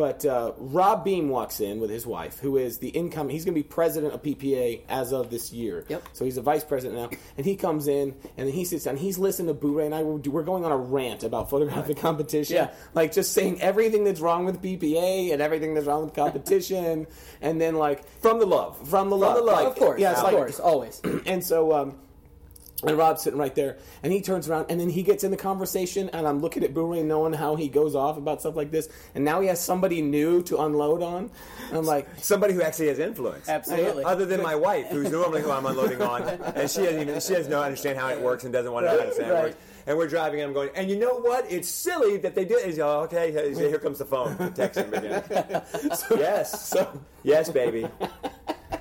[SPEAKER 3] but uh, Rob Beam walks in with his wife, who is the income. He's going to be president of PPA as of this year.
[SPEAKER 4] Yep.
[SPEAKER 3] So he's a vice president now, and he comes in and then he sits down. He's listening to Ray and I. We're, going on a rant about photographic competition.
[SPEAKER 4] Yeah.
[SPEAKER 3] Like just saying everything that's wrong with PPA and everything that's wrong with competition, *laughs* and then like
[SPEAKER 2] From the love.
[SPEAKER 3] from the love,
[SPEAKER 2] the love.
[SPEAKER 3] like,
[SPEAKER 4] of course,
[SPEAKER 3] yeah,
[SPEAKER 4] of
[SPEAKER 3] like-
[SPEAKER 4] course, always. *clears throat*
[SPEAKER 3] and so um, and Rob's sitting right there, and he turns around, and then he gets in the conversation, and I'm looking at Boo Ray, knowing how he goes off about stuff like this, and now he has somebody new to unload on. And I'm like,
[SPEAKER 2] Somebody who actually has influence.
[SPEAKER 4] Absolutely.
[SPEAKER 2] Other than my wife, who's normally who I'm unloading on, and she doesn't even she doesn't know understand how it works and doesn't want to
[SPEAKER 3] Right,
[SPEAKER 2] understand how it works. And we're driving, and I'm going, and you know what? It's silly that they did. He's like, oh, okay, here comes the phone. Text him again. *laughs* yes,
[SPEAKER 3] so
[SPEAKER 2] yes, baby.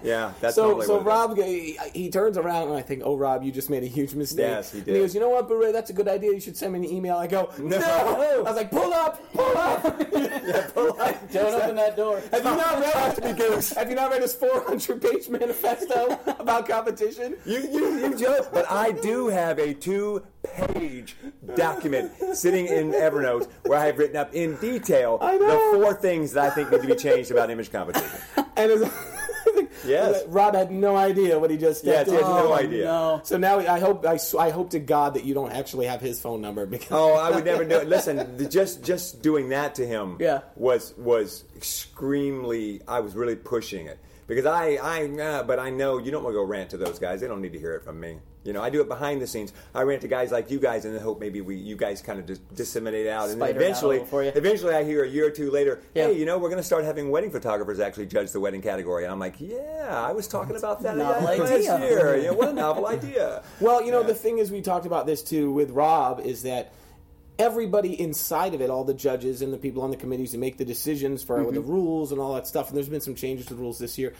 [SPEAKER 2] Yeah, *laughs* that's
[SPEAKER 3] so
[SPEAKER 2] normally
[SPEAKER 3] so. Rob he, he turns around and I think, oh Rob, you just made a huge mistake.
[SPEAKER 2] Yes, he
[SPEAKER 3] And
[SPEAKER 2] did.
[SPEAKER 3] he goes, you know what, Ray, that's a good idea. You should send me an email. I go, *laughs* no. I was like, pull up, pull up. *laughs* pull up.
[SPEAKER 4] Don't open that door.
[SPEAKER 3] Have you not read? have you not read his 400 page manifesto about competition?
[SPEAKER 2] You, you, you joke, but I do have a two page document sitting in Evernote where I have written up in detail the four things that I think need to be changed about image competition.
[SPEAKER 3] And it's,
[SPEAKER 2] Yes.
[SPEAKER 3] Rob had no idea what he just
[SPEAKER 2] Yes,
[SPEAKER 3] stepped
[SPEAKER 2] he
[SPEAKER 3] into.
[SPEAKER 2] no idea.
[SPEAKER 4] No.
[SPEAKER 3] So now I hope I, I hope to God that you don't actually have his phone number because
[SPEAKER 2] Oh, I would never do it. Listen, the, just just doing that to him
[SPEAKER 4] Yeah.
[SPEAKER 2] was was extremely. I was really pushing it because I I uh, but I know you don't want to go rant to those guys. They don't need to hear it from me. You know, I do it behind the scenes. I rant to guys like you guys, and then hope maybe we you guys kind of dis- disseminate out, and then
[SPEAKER 4] Spider out
[SPEAKER 2] eventually,
[SPEAKER 4] you.
[SPEAKER 2] eventually, I hear a year or two later,
[SPEAKER 4] Yeah.
[SPEAKER 2] hey, you know, we're going to start having wedding photographers actually judge the wedding category. And I'm like, yeah, I was talking about that last year. Yeah, what a novel idea. *laughs*
[SPEAKER 3] Well, you know, the thing is, we talked about this too with Rob, is that everybody inside of it, all the judges and the people on the committees who make the decisions for
[SPEAKER 2] Mm-hmm.
[SPEAKER 3] the rules and all that stuff, and there's been some changes to the rules this year.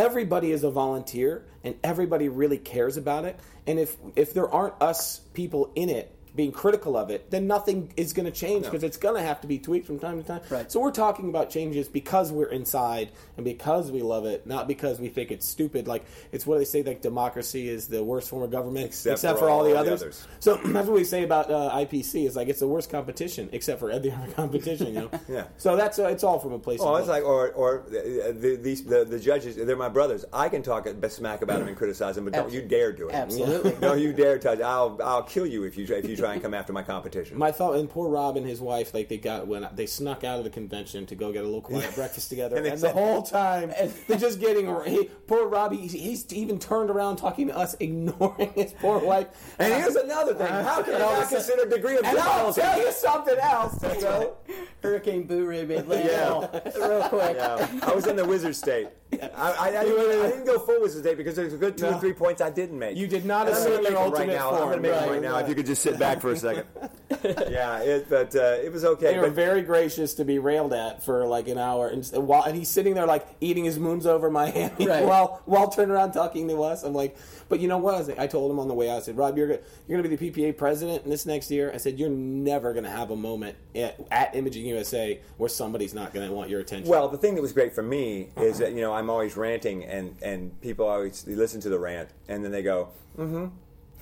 [SPEAKER 3] Everybody is a volunteer, and everybody really cares about it. And if if there aren't us people in it being critical of it, then nothing is going to change because it's going to have to be tweaked from time to time.
[SPEAKER 4] Right.
[SPEAKER 3] So we're talking about changes because we're inside and because we love it, not because we think it's stupid. Like it's what they say, like democracy is the worst form of government,
[SPEAKER 2] Except
[SPEAKER 3] for, all, the, others. So *clears throat* that's what we say about uh, IPC. It's like it's the worst competition, except for every *laughs* other competition. You know. *laughs*
[SPEAKER 2] Yeah.
[SPEAKER 3] So that's uh, it's all from a place.
[SPEAKER 2] Oh, it's like, or or the, the, these the, the judges. They're my brothers. I can talk smack about them and criticize them, but don't you dare do it.
[SPEAKER 4] Absolutely. *laughs*
[SPEAKER 2] Don't you dare touch. I'll I'll kill you if you if you try try and come after my competition.
[SPEAKER 3] My thought, and poor Rob and his wife, like they got when they snuck out of the convention to go get a little quiet breakfast together, *laughs*
[SPEAKER 2] And
[SPEAKER 3] and, the whole time *laughs* they're just getting. He, poor Robbie, he's, he's even turned around talking to us, *laughs* ignoring his poor wife.
[SPEAKER 2] and here's another thing: how can I not consider a degree of
[SPEAKER 3] And I'll tell you something else. you know?
[SPEAKER 4] Hurricane Boo Ray made landfall real quick.
[SPEAKER 2] Yeah, I was in the wizard state. I, I, I, didn't, I didn't go full wizard state because there's a good two or three points I didn't make.
[SPEAKER 3] You did not
[SPEAKER 2] And I'm
[SPEAKER 3] assert
[SPEAKER 2] gonna make
[SPEAKER 3] your
[SPEAKER 2] them right
[SPEAKER 3] ultimate
[SPEAKER 2] now. I'm going to make
[SPEAKER 3] Right,
[SPEAKER 2] right now.
[SPEAKER 3] right.
[SPEAKER 2] If you could just sit back for a second. *laughs* yeah, it, but uh, it was okay.
[SPEAKER 3] They were
[SPEAKER 2] But
[SPEAKER 3] very gracious to be railed at for like an hour, and while and he's sitting there like eating his moons over Miami *laughs*
[SPEAKER 4] Right.
[SPEAKER 3] while while turning around talking to us. I'm like, but you know what? I, was like, I told him on the way out. I said, Rob, you're gonna, you're going to be the PPA president in this next year. I said, you're never going to have a moment at, at Imaging USA where somebody's not going to want your attention.
[SPEAKER 2] Well, the thing that was great for me is that you know I'm always ranting, and and people always listen to the rant, and then they go, mm-hmm,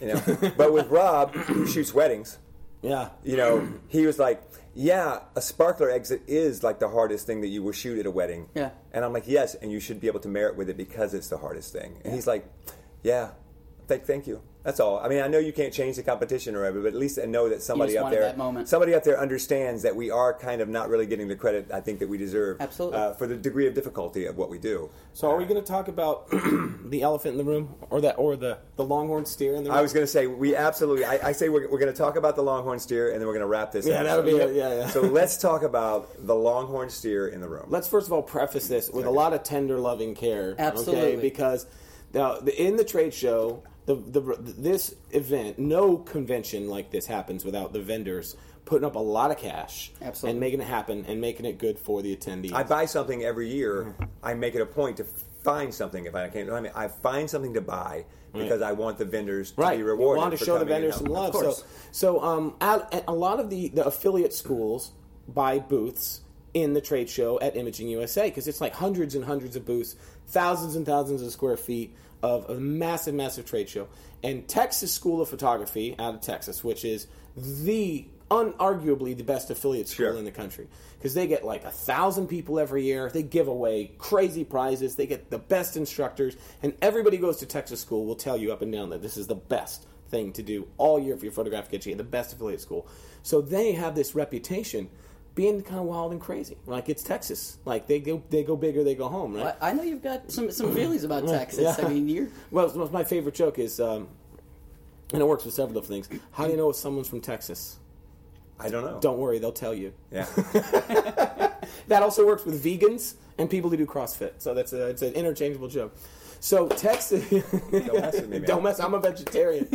[SPEAKER 2] you know. but with Rob, who shoots weddings,
[SPEAKER 3] yeah,
[SPEAKER 2] you know, he was like, yeah, a sparkler exit is like the hardest thing that you will shoot at a wedding.
[SPEAKER 4] Yeah.
[SPEAKER 2] And I'm like, yes, and you should be able to merit with it because it's the hardest thing. And he's like, yeah, thank, thank you. That's all. I mean, I know you can't change the competition or whatever, but at least I know that somebody up
[SPEAKER 4] wanted
[SPEAKER 2] there,
[SPEAKER 4] that moment.
[SPEAKER 2] somebody up there understands that we are kind of not really getting the credit I think that we deserve.
[SPEAKER 4] Absolutely.
[SPEAKER 2] Uh, for the degree of difficulty of what we do.
[SPEAKER 3] So are we going to talk about *clears throat* the elephant in the room, or that, or the the longhorn steer in the room?
[SPEAKER 2] I was going to say we absolutely. I, I say we're, we're going to talk about the longhorn steer, and then we're going to wrap this.
[SPEAKER 3] Yeah, that'll be it. Yeah, yeah.
[SPEAKER 2] So let's talk about the longhorn steer in the room.
[SPEAKER 3] Let's first of all preface this with a lot of tender, loving care.
[SPEAKER 4] Absolutely.
[SPEAKER 3] Okay? Because now, in the trade show, the, the this event, no convention like this happens without the vendors putting up a lot of cash
[SPEAKER 4] Absolutely.
[SPEAKER 3] and making it happen and making it good for the attendees.
[SPEAKER 2] I buy something every year. I make it a point to find something if I can't. I mean, I find something to buy because I want the vendors to
[SPEAKER 3] right.
[SPEAKER 2] be rewarded.
[SPEAKER 3] We want to
[SPEAKER 2] for
[SPEAKER 3] show the
[SPEAKER 2] coming
[SPEAKER 3] vendors some love.
[SPEAKER 2] Of
[SPEAKER 3] So,
[SPEAKER 2] course.
[SPEAKER 3] so um, at, a lot of the, the affiliate schools buy booths in the trade show at Imaging USA because it's like hundreds and hundreds of booths, thousands and thousands of square feet of a massive, massive trade show. And Texas School of Photography out of Texas, which is the unarguably the best affiliate school
[SPEAKER 2] Sure.
[SPEAKER 3] in the country because they get like a thousand people every year. They give away crazy prizes. They get the best instructors, and everybody goes to Texas school will tell you up and down that this is the best thing to do all year for your photographic education, the best affiliate school. So they have this reputation being kind of wild and crazy. Like it's Texas. Like they go they go big or they go home, right?
[SPEAKER 4] I I know you've got some some feelings about *laughs* Texas.
[SPEAKER 3] Yeah.
[SPEAKER 4] I mean, you're *laughs*
[SPEAKER 3] Well, well, my favorite joke is, um, and it works with several different things. How do you know if someone's from Texas?
[SPEAKER 2] I don't know.
[SPEAKER 3] Don't worry, they'll tell you.
[SPEAKER 2] Yeah. *laughs*
[SPEAKER 3] That also works with vegans and people who do CrossFit. So that's a, it's an interchangeable joke. So Texas,
[SPEAKER 2] Don't mess with me, man.
[SPEAKER 3] Don't mess. I'm a vegetarian.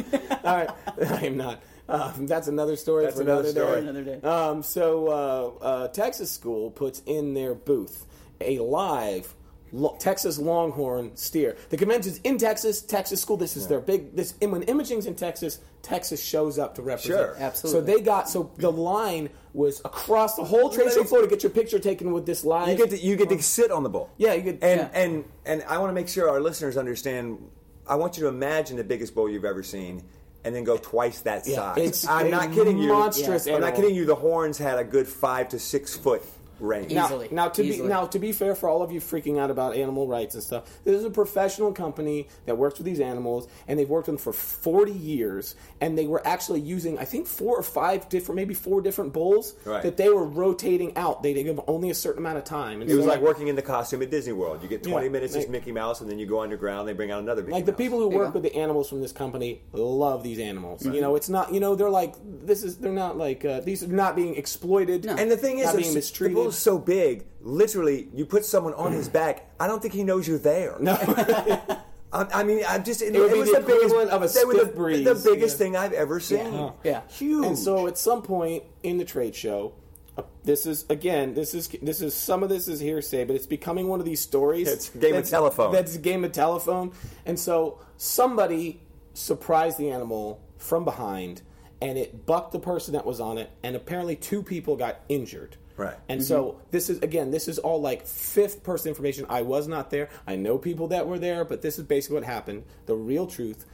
[SPEAKER 3] All right, I am not. Um, that's another story
[SPEAKER 2] That's
[SPEAKER 3] for
[SPEAKER 2] another
[SPEAKER 3] another,
[SPEAKER 2] story.
[SPEAKER 3] day.
[SPEAKER 4] Another day.
[SPEAKER 3] Um, so uh, uh, Texas school puts in their booth a live lo- Texas Longhorn steer. The convention's in Texas. Texas school. This is their big. This and when imaging's in Texas, Texas shows up to represent.
[SPEAKER 2] Sure.
[SPEAKER 4] Absolutely.
[SPEAKER 3] So they got so the line was across the whole trade show floor to get your picture taken with this live.
[SPEAKER 2] You get to you get to sit on the bull.
[SPEAKER 3] Yeah, you get-
[SPEAKER 2] and
[SPEAKER 3] yeah.
[SPEAKER 2] and and I want to make sure our listeners understand. I want you to imagine the biggest bull you've ever seen, and then go twice that
[SPEAKER 3] Yeah,
[SPEAKER 2] size.
[SPEAKER 3] it's
[SPEAKER 2] I'm not kidding you.
[SPEAKER 3] monstrous
[SPEAKER 2] I'm not kidding you. The horns had a good five to six foot range.
[SPEAKER 3] Now,
[SPEAKER 4] Easily.
[SPEAKER 3] now to
[SPEAKER 4] Easily.
[SPEAKER 3] be now to be fair for all of you freaking out about animal rights and stuff, this is a professional company that works with these animals, and they've worked with them for forty years, and they were actually using I think four or five different, maybe four different bulls
[SPEAKER 2] Right.
[SPEAKER 3] that they were rotating out. They give only a certain amount of time. And
[SPEAKER 2] It was
[SPEAKER 3] so,
[SPEAKER 2] like working in the costume at Disney World. You get 20
[SPEAKER 3] Yeah,
[SPEAKER 2] minutes as Mickey Mouse, and then you go underground. They bring out another Mickey
[SPEAKER 3] Like the people who work
[SPEAKER 4] go.
[SPEAKER 3] with the animals from this company love these animals. You know, it's not. You know, they're like this is. They're not like uh, these are not being exploited.
[SPEAKER 4] No.
[SPEAKER 2] And the thing is,
[SPEAKER 3] not
[SPEAKER 2] the,
[SPEAKER 3] being mistreated.
[SPEAKER 2] So big. Literally, you put someone on his back. I don't think he knows you're there.
[SPEAKER 3] No. *laughs*
[SPEAKER 2] I, I mean, I'm just. It,
[SPEAKER 3] be
[SPEAKER 2] was
[SPEAKER 3] the
[SPEAKER 2] the biggest,
[SPEAKER 3] of a stiff
[SPEAKER 2] the,
[SPEAKER 3] breeze,
[SPEAKER 2] The biggest
[SPEAKER 3] yeah.
[SPEAKER 2] thing I've ever seen.
[SPEAKER 4] yeah.
[SPEAKER 2] Huge.
[SPEAKER 3] And so at some point in the trade show, uh, this is again, this is this is some of this is hearsay, but it's becoming one of these stories.
[SPEAKER 2] It's game of telephone.
[SPEAKER 3] That's game of telephone. And so somebody surprised the animal from behind, and it bucked the person that was on it, and apparently two people got injured.
[SPEAKER 2] Right.
[SPEAKER 3] And mm-hmm. so this is again, this is all like fifth person information. I was not there. I know people that were there, but this is basically what happened. The real truth.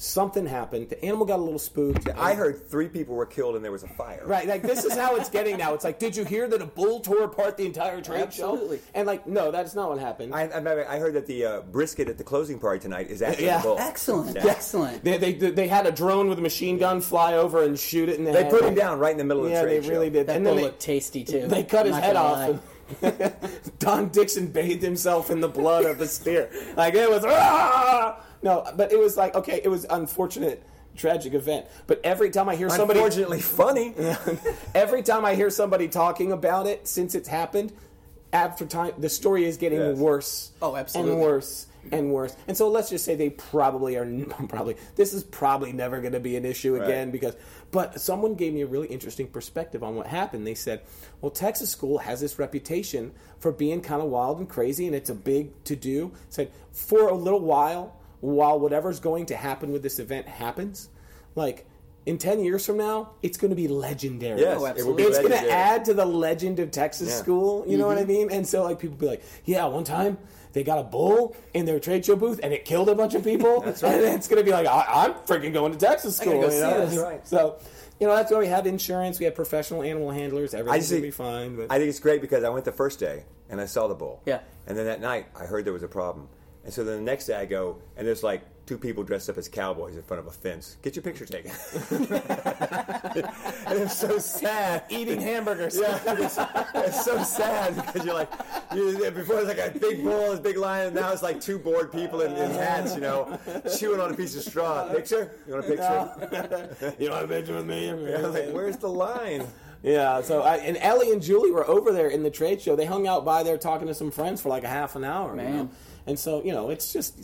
[SPEAKER 3] Something happened. The animal got a little spooked.
[SPEAKER 2] I heard three people were killed and there was a fire.
[SPEAKER 3] Right, like this is how it's getting now. It's like, did you hear that a bull tore apart the entire trade
[SPEAKER 4] Absolutely.
[SPEAKER 3] show? And like, no, that's not what happened.
[SPEAKER 2] I, I, I heard that the uh, brisket at the closing party tonight is actually
[SPEAKER 3] Yeah.
[SPEAKER 2] a bull.
[SPEAKER 4] Excellent,
[SPEAKER 2] Yeah.
[SPEAKER 4] excellent.
[SPEAKER 3] they, they they had a drone with a machine gun fly over and shoot it in the
[SPEAKER 2] They
[SPEAKER 3] head.
[SPEAKER 2] put him down right in the middle of the trade show.
[SPEAKER 3] Yeah, they really
[SPEAKER 2] show.
[SPEAKER 3] did.
[SPEAKER 4] That
[SPEAKER 3] and
[SPEAKER 4] bull
[SPEAKER 3] then they,
[SPEAKER 4] looked tasty too.
[SPEAKER 3] they cut his
[SPEAKER 4] I'm not
[SPEAKER 3] head off. and *laughs* Don Dixon bathed himself in the blood of the steer. Like it was "Ah!" No, but it was like okay, it was unfortunate, tragic event. But every time I hear somebody,
[SPEAKER 2] Unfortunately, funny. *laughs*
[SPEAKER 3] every time I hear somebody talking about it since it's happened, after time the story is getting
[SPEAKER 2] Yes.
[SPEAKER 3] worse.
[SPEAKER 4] Oh, absolutely.
[SPEAKER 3] and worse and worse. And so let's just say they probably are *laughs* probably this is probably never going to be an issue again
[SPEAKER 2] Right.
[SPEAKER 3] because. But someone gave me a really interesting perspective on what happened. They said, "Well, Texas school has this reputation for being kind of wild and crazy, and it's a big to do." Said for a little while, while whatever's going to happen with this event happens, like. In ten years from now, it's going to be legendary.
[SPEAKER 2] Yes,
[SPEAKER 4] Oh,
[SPEAKER 2] it will oh, be
[SPEAKER 3] It's going to add to the legend of Texas
[SPEAKER 2] Yeah.
[SPEAKER 3] school. You know what I mm-hmm. mean? And so, like, people be like, "Yeah, one time they got a bull in their trade show booth and it killed a bunch of people." *laughs*
[SPEAKER 2] That's right.
[SPEAKER 3] And it's going to be like, I- "I'm freaking going to Texas
[SPEAKER 4] I
[SPEAKER 3] school."
[SPEAKER 4] go
[SPEAKER 3] you know?
[SPEAKER 4] this.
[SPEAKER 2] That's right.
[SPEAKER 3] So, you know, that's why we have insurance. We have professional animal handlers. Everything's going to be fine. But
[SPEAKER 2] I think it's great because I went the first day and I saw the bull.
[SPEAKER 4] Yeah.
[SPEAKER 2] And then that night I heard there was a problem. And so then the next day I go and there's like two people dressed up as cowboys in front of a fence. Get your picture taken. *laughs* and it's so sad.
[SPEAKER 3] eating hamburgers.
[SPEAKER 2] Yeah, it's, it's so sad because you're like, you, before it's like a big bull, a big lion, and now it's like two bored people in, in hats, you know, chewing on a piece of straw. Picture? You want a picture? No. *laughs*
[SPEAKER 3] you want a picture with me? *laughs*
[SPEAKER 2] I was like, where's the line?
[SPEAKER 3] Yeah, so I, and Ellie and Julie were over there in the trade show. They hung out by there talking to some friends for like a half an hour. you
[SPEAKER 4] Man.
[SPEAKER 3] know? And so, you know, it's just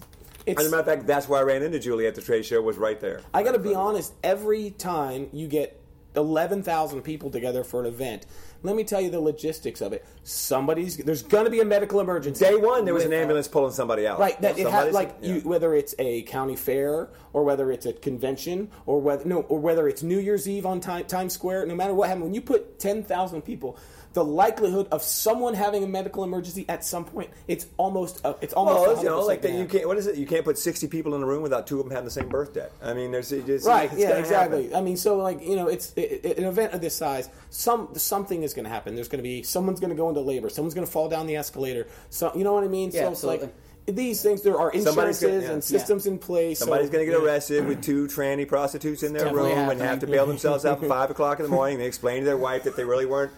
[SPEAKER 3] it's
[SPEAKER 2] As a matter of fact, that's why I ran into Julie at the trade show. Was right there.
[SPEAKER 3] I got to be honest. Every time you get eleven thousand people together for an event, let me tell you the logistics of it. Somebody's there's going to be a medical emergency.
[SPEAKER 2] Day one, there was an ambulance pulling somebody out.
[SPEAKER 3] Right, that it had like
[SPEAKER 2] yeah.
[SPEAKER 3] you, whether it's a county fair or whether it's a convention or whether no or whether it's New Year's Eve on time, Times Square. No matter what happened, when you put ten thousand people, the likelihood of someone having a medical emergency at some point it's almost uh, it's almost
[SPEAKER 2] Well, you know,
[SPEAKER 3] 100%
[SPEAKER 2] like that you can't. What is it? You can't put sixty people in a room without two of them having the same birthday. I mean, there's it just,
[SPEAKER 3] Right.
[SPEAKER 2] It's
[SPEAKER 3] yeah. Exactly.
[SPEAKER 2] happen.
[SPEAKER 3] I mean, so like you know, it's it, it- an event of this size. Some something is going to happen. There's going to be someone's going to go into labor. Someone's going to fall down the escalator. So you know what I mean?
[SPEAKER 4] Yeah,
[SPEAKER 3] so it's like these things. There are insurances
[SPEAKER 2] gonna- yeah.
[SPEAKER 3] and systems in place. so-
[SPEAKER 2] Somebody's going to get
[SPEAKER 3] yeah.
[SPEAKER 2] arrested with two tranny prostitutes in their
[SPEAKER 4] definitely
[SPEAKER 2] room and have to bail themselves out at *laughs* five o'clock in the morning. They explain to their wife that they really weren't.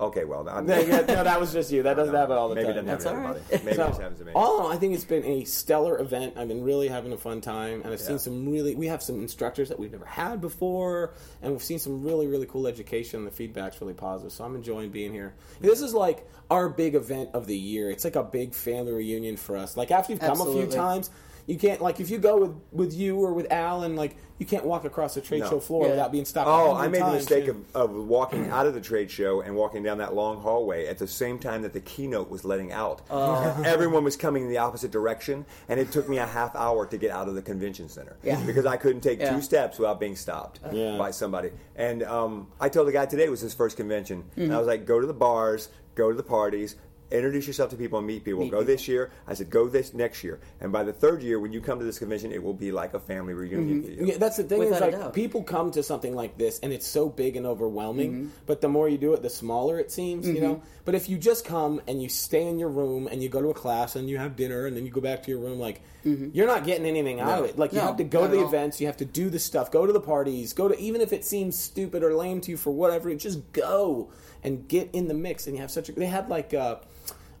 [SPEAKER 2] Okay, well, I'm,
[SPEAKER 3] No, no, that was just you. That doesn't happen all the time.
[SPEAKER 2] maybe
[SPEAKER 3] time.
[SPEAKER 2] it doesn't happen
[SPEAKER 4] That's
[SPEAKER 2] to
[SPEAKER 4] all
[SPEAKER 2] everybody. Maybe
[SPEAKER 3] So,
[SPEAKER 2] it just happens to me.
[SPEAKER 3] all in all, I think it's been a stellar event. I've been really having a fun time, and I've
[SPEAKER 2] Yeah.
[SPEAKER 3] seen some really. We have some instructors that we've never had before, and we've seen some really, really cool education. The feedback's really positive, so I'm enjoying being here. This is like our big event of the year. It's like a big family reunion for us. Like after you've come a few times. You can't like if you go with, with you or with Al and like you can't walk across the trade
[SPEAKER 2] No.
[SPEAKER 3] show floor
[SPEAKER 4] Yeah.
[SPEAKER 3] without being stopped. a
[SPEAKER 2] Oh,
[SPEAKER 3] hundred
[SPEAKER 2] I made the mistake
[SPEAKER 3] yeah.
[SPEAKER 2] of, of walking out of the trade show and walking down that long hallway at the same time that the keynote was letting out.
[SPEAKER 3] Oh. *laughs*
[SPEAKER 2] Everyone was coming in the opposite direction, and it took me a half hour to get out of the convention center
[SPEAKER 4] Yeah.
[SPEAKER 2] because I couldn't take
[SPEAKER 4] Yeah.
[SPEAKER 2] two steps without being stopped
[SPEAKER 3] Yeah.
[SPEAKER 2] by somebody. And um, I told the guy today it was his first convention, and I was like, "Go to the bars, go to the parties." Introduce yourself to people and meet people.
[SPEAKER 4] Meet
[SPEAKER 2] go
[SPEAKER 4] people.
[SPEAKER 2] this year. I said, go this next year. And by the third year, when you come to this convention, it will be like a family reunion. for you.
[SPEAKER 3] Yeah, that's the thing
[SPEAKER 4] Without
[SPEAKER 3] is like people come to something like this and it's so big and overwhelming.
[SPEAKER 4] Mm-hmm.
[SPEAKER 3] But the more you do it, the smaller it seems. You know. But if you just come and you stay in your room and you go to a class and you have dinner and then you go back to your room, like you're not getting anything out of it. Like you
[SPEAKER 4] Mm-hmm. No,
[SPEAKER 3] have to go to the events, you have to do the stuff, go to the parties, go to even if it seems stupid or lame to you for whatever, just go and get in the mix. And you have such a. They had like. Uh,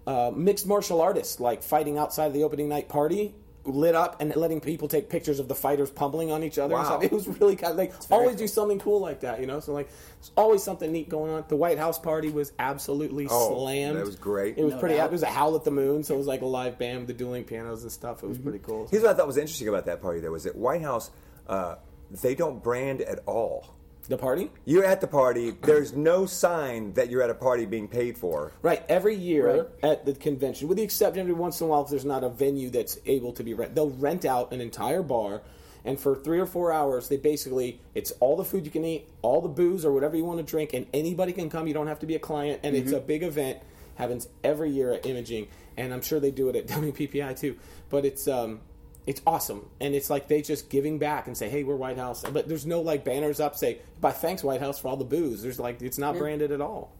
[SPEAKER 3] uh, mixed martial artists like fighting outside of the opening night party lit up and letting people take pictures of the fighters pummeling on each other and
[SPEAKER 2] Wow.
[SPEAKER 3] stuff. *laughs* it was really kind of like always do something cool like that you know so like there's always something neat going on the white house party was absolutely
[SPEAKER 2] Oh,
[SPEAKER 3] slammed
[SPEAKER 2] that was great.
[SPEAKER 3] it was
[SPEAKER 4] No
[SPEAKER 3] pretty
[SPEAKER 4] doubt.
[SPEAKER 3] it was a howl at the moon so it was like a live band with the dueling pianos and stuff it
[SPEAKER 2] Mm-hmm.
[SPEAKER 3] was pretty cool
[SPEAKER 2] Here's what I thought was interesting about that party, though, was that White House, uh, they don't brand at all.
[SPEAKER 3] The party
[SPEAKER 2] You're at the party. There's no sign that you're at a party being paid for.
[SPEAKER 3] Right, every year
[SPEAKER 4] Right.
[SPEAKER 3] at the convention, with the exception every once in a while if there's not a venue that's able to be rent, they'll rent out an entire bar, and for three or four hours, they basically it's all the food you can eat, all the booze or whatever you want to drink, and anybody can come. You don't have to be a client, and it's a big event. Happens every year at Imaging, and I'm sure they do it at *laughs* WPPI too. But it's um, it's awesome, and it's like they just giving back and say, "Hey, we're White House," but there's no like banners up say, "By thanks White House for all the booze." There's like it's not branded at all,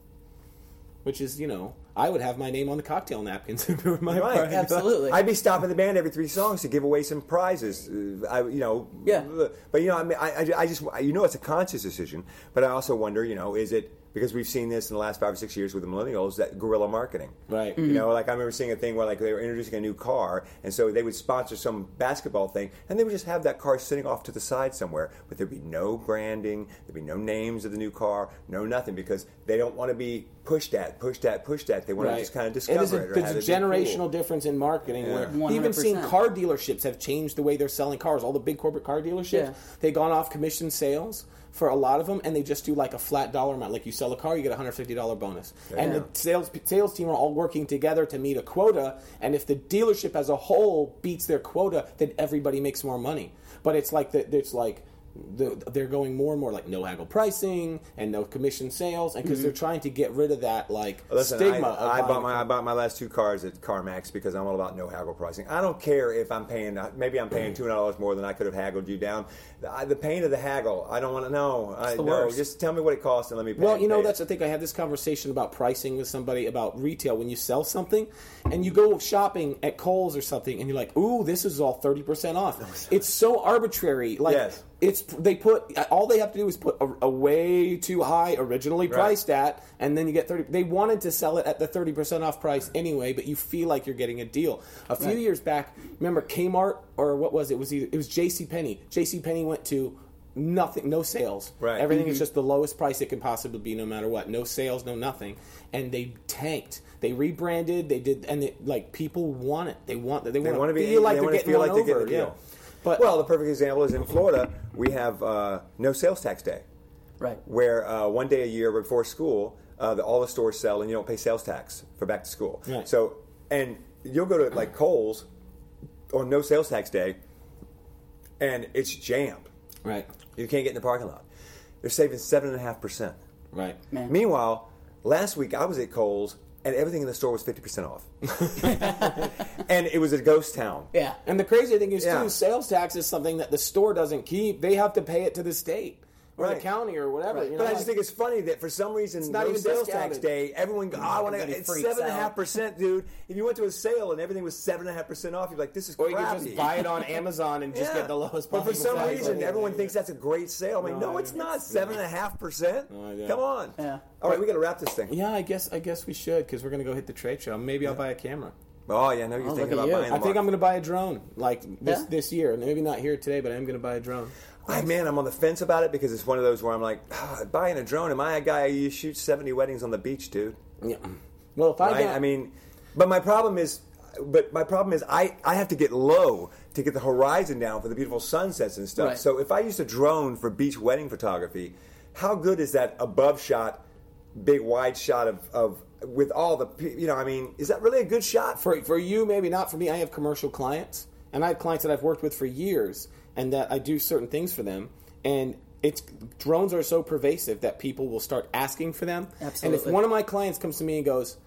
[SPEAKER 3] which is you know I would have my name on the cocktail napkins *laughs* if it were my
[SPEAKER 2] Right,
[SPEAKER 3] brand.
[SPEAKER 4] Absolutely.
[SPEAKER 2] I'd be stopping the band every three songs to give away some prizes. Uh, I, you know,
[SPEAKER 4] Yeah.
[SPEAKER 2] But you know, I mean, I, I, I just, you know, it's a conscious decision. But I also wonder, you know, is it because we've seen this in the last five or six years with the millennials that guerrilla marketing,
[SPEAKER 3] Right.
[SPEAKER 2] You know, mm-hmm. like I remember seeing a thing where like they were introducing a new car, and so they would sponsor some basketball thing, and they would just have that car sitting off to the side somewhere, but there'd be no branding, there'd be no names of the new car, no nothing, because they don't want to be pushed at, pushed at, pushed at. They want to just kind of discover
[SPEAKER 3] it is a,
[SPEAKER 2] it. or
[SPEAKER 3] there's
[SPEAKER 2] have
[SPEAKER 3] a
[SPEAKER 2] it be cool.
[SPEAKER 3] generational difference in marketing
[SPEAKER 2] Yeah.
[SPEAKER 3] where even seen
[SPEAKER 4] 100%.
[SPEAKER 3] car dealerships have changed the way they're selling cars. All the big corporate car dealerships,
[SPEAKER 4] Yeah.
[SPEAKER 3] they've gone off commission sales for a lot of them, and they just do like a flat dollar amount. Like you sell a car, you get a hundred fifty dollar bonus, and the sales sales team are all working together to meet a quota. And if the dealership as a whole beats their quota, then everybody makes more money. But it's like the, it's like. The, they're going more and more like no haggle pricing and no commission sales, and because they're mm-hmm. trying to get rid of that like
[SPEAKER 2] Listen,
[SPEAKER 3] stigma. of
[SPEAKER 2] I, I bought my. I bought my last two cars at CarMax because I'm all about no haggle pricing. I don't care if I'm paying maybe I'm paying two hundred dollars more than I could have haggled you down. The, the pain of the haggle, I don't want to know. I no,
[SPEAKER 4] worst.
[SPEAKER 2] just tell me what it costs and let me pay.
[SPEAKER 3] Well, you know,
[SPEAKER 2] pay it.
[SPEAKER 3] that's I think I had this conversation about pricing with somebody about retail. When you sell something and you go shopping at Kohl's or something, and you're like, "Ooh, this is all thirty percent off." *laughs* It's so arbitrary. Like
[SPEAKER 2] Yes.
[SPEAKER 3] It's they put all they have to do is put a, a way too high originally
[SPEAKER 2] Right.
[SPEAKER 3] priced at, and then you get thirty. They wanted to sell it at the thirty percent off price anyway, but you feel like you're getting a deal. A few
[SPEAKER 4] Right.
[SPEAKER 3] years back, remember Kmart or what was it? it was either, it was J.C. Penney. J.C. Penney went to nothing, no sales.
[SPEAKER 2] Right.
[SPEAKER 3] Everything
[SPEAKER 4] Mm-hmm.
[SPEAKER 3] is just the lowest price it can possibly be, no matter what. No sales, no nothing, and they tanked. They rebranded. They did, and it, like people want it. They want. They,
[SPEAKER 2] They
[SPEAKER 3] want to
[SPEAKER 2] be
[SPEAKER 3] feel like
[SPEAKER 2] they
[SPEAKER 3] they're getting
[SPEAKER 2] feel like
[SPEAKER 3] over.
[SPEAKER 2] getting a
[SPEAKER 3] yeah.
[SPEAKER 2] Deal.
[SPEAKER 3] But
[SPEAKER 2] well, the perfect example is in Florida. We have uh, no sales tax day.
[SPEAKER 4] Right.
[SPEAKER 2] where uh, one day a year before school, uh, the, all the stores sell and you don't pay sales tax for back to school.
[SPEAKER 3] Right.
[SPEAKER 2] So, and you'll go to like Kohl's on no sales tax day, and it's jammed.
[SPEAKER 3] right,
[SPEAKER 2] You can't get in the parking lot. They're saving seven and a half percent.
[SPEAKER 3] right.
[SPEAKER 4] Man.
[SPEAKER 2] Meanwhile, last week I was at Kohl's and everything in the store was fifty percent off, *laughs* and it was a ghost town.
[SPEAKER 4] Yeah.
[SPEAKER 3] And the crazy thing is,
[SPEAKER 2] Yeah.
[SPEAKER 3] too, sales tax is something that the store doesn't keep. They have to pay it to the state or
[SPEAKER 2] Right.
[SPEAKER 3] the county or whatever.
[SPEAKER 4] Right.
[SPEAKER 3] You know,
[SPEAKER 2] But I
[SPEAKER 3] like-
[SPEAKER 2] just think it's funny that for some reason, it's
[SPEAKER 3] not
[SPEAKER 2] no
[SPEAKER 3] even
[SPEAKER 2] sales tax day, everyone go, oh, I want to.
[SPEAKER 4] Everybody
[SPEAKER 2] It's seven and a half percent, dude. If you went to a sale and everything was seven and a half percent off, you're like, this is crazy.
[SPEAKER 3] or you
[SPEAKER 2] crappy.
[SPEAKER 3] could just buy it on Amazon and just
[SPEAKER 2] Yeah.
[SPEAKER 3] get the lowest.
[SPEAKER 2] But for some
[SPEAKER 3] price.
[SPEAKER 2] reason, everyone thinks that's a great sale. I mean,
[SPEAKER 3] No,
[SPEAKER 2] no, it's not. Seven and a half percent. Come on.
[SPEAKER 4] Yeah.
[SPEAKER 2] All right, we got to wrap this thing.
[SPEAKER 3] Yeah, I guess I guess we should because we're gonna go hit the trade show. Maybe I'll buy a camera.
[SPEAKER 2] Oh yeah, I know you're
[SPEAKER 4] Oh,
[SPEAKER 2] thinking about
[SPEAKER 4] you.
[SPEAKER 2] buying.
[SPEAKER 3] I
[SPEAKER 2] the
[SPEAKER 3] think I'm going to buy a drone like this
[SPEAKER 4] Yeah?
[SPEAKER 3] this year. Maybe not here today, but I'm going to buy a drone.
[SPEAKER 2] I, man, I'm on the fence about it because it's one of those where I'm like, ah, buying a drone. Am I a guy who shoots 70 weddings on the beach, dude?
[SPEAKER 3] Yeah. Well, if I
[SPEAKER 2] Right?
[SPEAKER 3] get,
[SPEAKER 2] I mean, but my problem is, but my problem is, I I have to get low to get the horizon down for the beautiful sunsets and stuff.
[SPEAKER 4] Right.
[SPEAKER 2] So if I use a drone for beach wedding photography, how good is that above shot, big wide shot of of with all the you know? I mean, is that really a good shot?
[SPEAKER 3] for for you, maybe not for me. I have commercial clients, and I have clients that I've worked with for years, and that I do certain things for them. And it's drones are so pervasive that people will start asking for them. Absolutely. And if one of my clients comes to me and goes,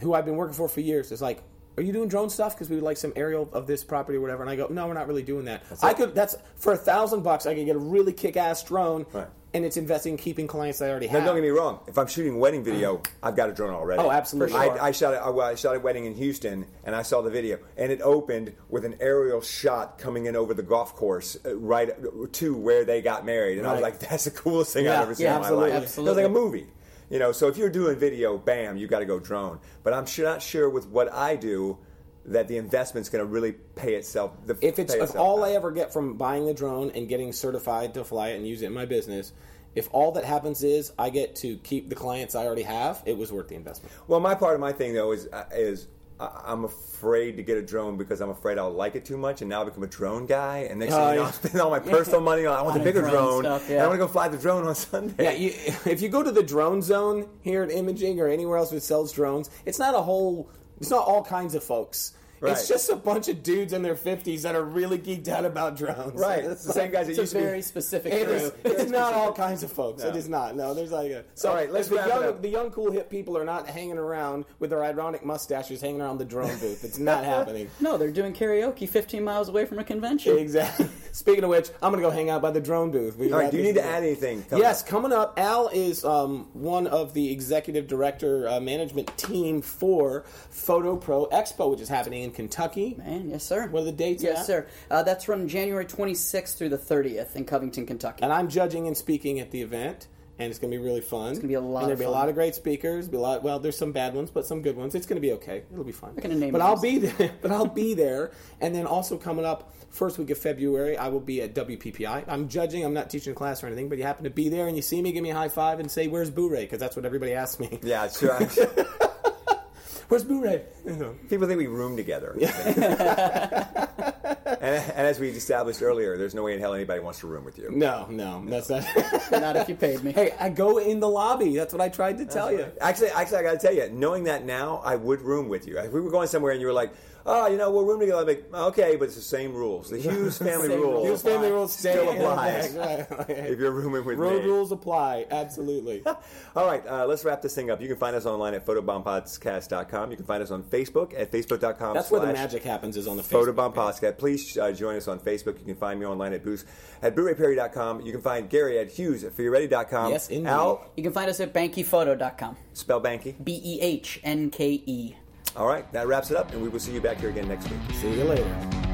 [SPEAKER 3] who I've been working for for years, is like. Are you doing drone stuff? Because we would like some aerial of this property or whatever. And I go, no, we're not really doing that. I
[SPEAKER 2] it.
[SPEAKER 3] could. That's for a thousand bucks. I could get a really kick-ass drone,
[SPEAKER 2] Right.
[SPEAKER 3] And it's investing in keeping clients I already
[SPEAKER 2] Now,
[SPEAKER 3] have.
[SPEAKER 2] don't get me wrong. If I'm shooting a wedding video, I've got a drone already.
[SPEAKER 3] Oh, absolutely.
[SPEAKER 2] I,
[SPEAKER 3] Sure.
[SPEAKER 2] I shot a, I shot a wedding in Houston, and I saw the video, and it opened with an aerial shot coming in over the golf course, uh, right to where they got married, and I was like, "That's the coolest thing I've ever seen
[SPEAKER 3] yeah,
[SPEAKER 2] in my life." absolutely. It was like a movie, you know. So if you're doing video, bam, you got to go drone. But I'm sure, not sure with what I do that the investment's going to really pay itself. The,
[SPEAKER 3] if it's if
[SPEAKER 2] itself
[SPEAKER 3] all
[SPEAKER 2] back.
[SPEAKER 3] I ever get from buying the drone and getting certified to fly it and use it in my business, if all that happens is I get to keep the clients I already have, it was worth the investment.
[SPEAKER 2] Well, my part of my thing though is uh, is I'm afraid to get a drone because I'm afraid I'll like it too much, and now I become a drone guy, and next
[SPEAKER 3] Oh,
[SPEAKER 2] thing you know. I'm spending all my *laughs* personal money on. I want the bigger
[SPEAKER 4] drone
[SPEAKER 2] drone,
[SPEAKER 4] stuff,
[SPEAKER 2] and
[SPEAKER 4] yeah.
[SPEAKER 2] I want to go fly the drone on *laughs* Sunday.
[SPEAKER 3] Yeah, you, *laughs* if you go to the drone zone here at Imaging or anywhere else that sells drones, it's not a whole, it's not all kinds of folks.
[SPEAKER 2] Right.
[SPEAKER 3] It's just a bunch of dudes in their 50s that are really geeked out about drones.
[SPEAKER 2] Right. It's the same guys that used to be.
[SPEAKER 4] very specific
[SPEAKER 3] It
[SPEAKER 4] crew.
[SPEAKER 3] is, it's not all kinds of folks.
[SPEAKER 2] No.
[SPEAKER 3] It is not. No, there's like a. So
[SPEAKER 2] All right, let's
[SPEAKER 3] the young,
[SPEAKER 2] up.
[SPEAKER 3] the young, cool, hip people are not hanging around with their ironic mustaches hanging around the drone booth. It's not happening. *laughs*
[SPEAKER 4] No, they're doing karaoke 15 miles away from a convention.
[SPEAKER 3] Exactly. *laughs* Speaking of which, I'm going to go hang out by the drone booth. We
[SPEAKER 2] All right, do you need to add anything? coming
[SPEAKER 3] Yes,
[SPEAKER 2] up?
[SPEAKER 3] coming up, Al is um, one of the executive director uh, management team for Photo Pro Expo, which is happening in Kentucky.
[SPEAKER 4] Man, yes, sir.
[SPEAKER 3] What are the dates?
[SPEAKER 4] Yes,
[SPEAKER 3] at?
[SPEAKER 4] sir. Uh, that's running January 26th through the 30th in Covington, Kentucky.
[SPEAKER 3] And I'm judging and speaking at the event. And it's going to be really fun. It's
[SPEAKER 4] gonna be a lot
[SPEAKER 3] And there'll
[SPEAKER 4] of
[SPEAKER 3] be a lot of great speakers. Be a lot. Well, there's some bad ones, but some good ones. It's going to be okay. It'll be fun.
[SPEAKER 4] gonna name
[SPEAKER 3] But I'll be *laughs* there. But I'll be there. And then also coming up first week of February, I will be at WPPI. I'm judging. I'm not teaching a class or anything. But you happen to be there and you see me, give me a high five and say, "Where's Boo-Ray?" Because that's what everybody asks me.
[SPEAKER 2] Yeah, sure. *laughs* *laughs*
[SPEAKER 3] Where's Boo-Ray?
[SPEAKER 2] People think we room together. *laughs* and, and as we established earlier, there's no way in hell anybody wants to room with you.
[SPEAKER 3] No, no, that's not. *laughs*
[SPEAKER 4] Not if you paid me.
[SPEAKER 3] hey, I go in the lobby. That's what I tried to tell you.
[SPEAKER 2] Actually, actually, I got to tell you, knowing that now, I would room with you. If we were going somewhere and you were like, "Oh, you know, we're rooming together," I'd be like, "Okay," but it's the same rules. The Hughes *laughs* family
[SPEAKER 4] Same
[SPEAKER 2] rules.
[SPEAKER 4] rules.
[SPEAKER 3] Hughes family rules
[SPEAKER 2] Still
[SPEAKER 3] stay.
[SPEAKER 2] applies. *laughs*
[SPEAKER 3] Right.
[SPEAKER 2] If you're rooming with
[SPEAKER 3] Road
[SPEAKER 2] me.
[SPEAKER 3] rules apply. Absolutely. *laughs*
[SPEAKER 2] All right, uh, let's wrap this thing up. You can find us online at photobombpodcast.com. You can find us on Facebook at facebook.com.
[SPEAKER 3] That's where the
[SPEAKER 2] slash
[SPEAKER 3] magic happens is on the Facebook
[SPEAKER 2] Photobomb
[SPEAKER 3] page.
[SPEAKER 2] Podcast. Please uh, join us on Facebook. You can find me online at Boost at BooRayPerry.com. You can find Gary at Hughes at FearYourReady.com.
[SPEAKER 3] Yes, indeed.
[SPEAKER 2] Al,
[SPEAKER 4] You can find us at behnkephoto.com.
[SPEAKER 2] spell Behnke.
[SPEAKER 4] B E H N K E.
[SPEAKER 2] All right, that wraps it up, and we will see you back here again next week.
[SPEAKER 3] See you later.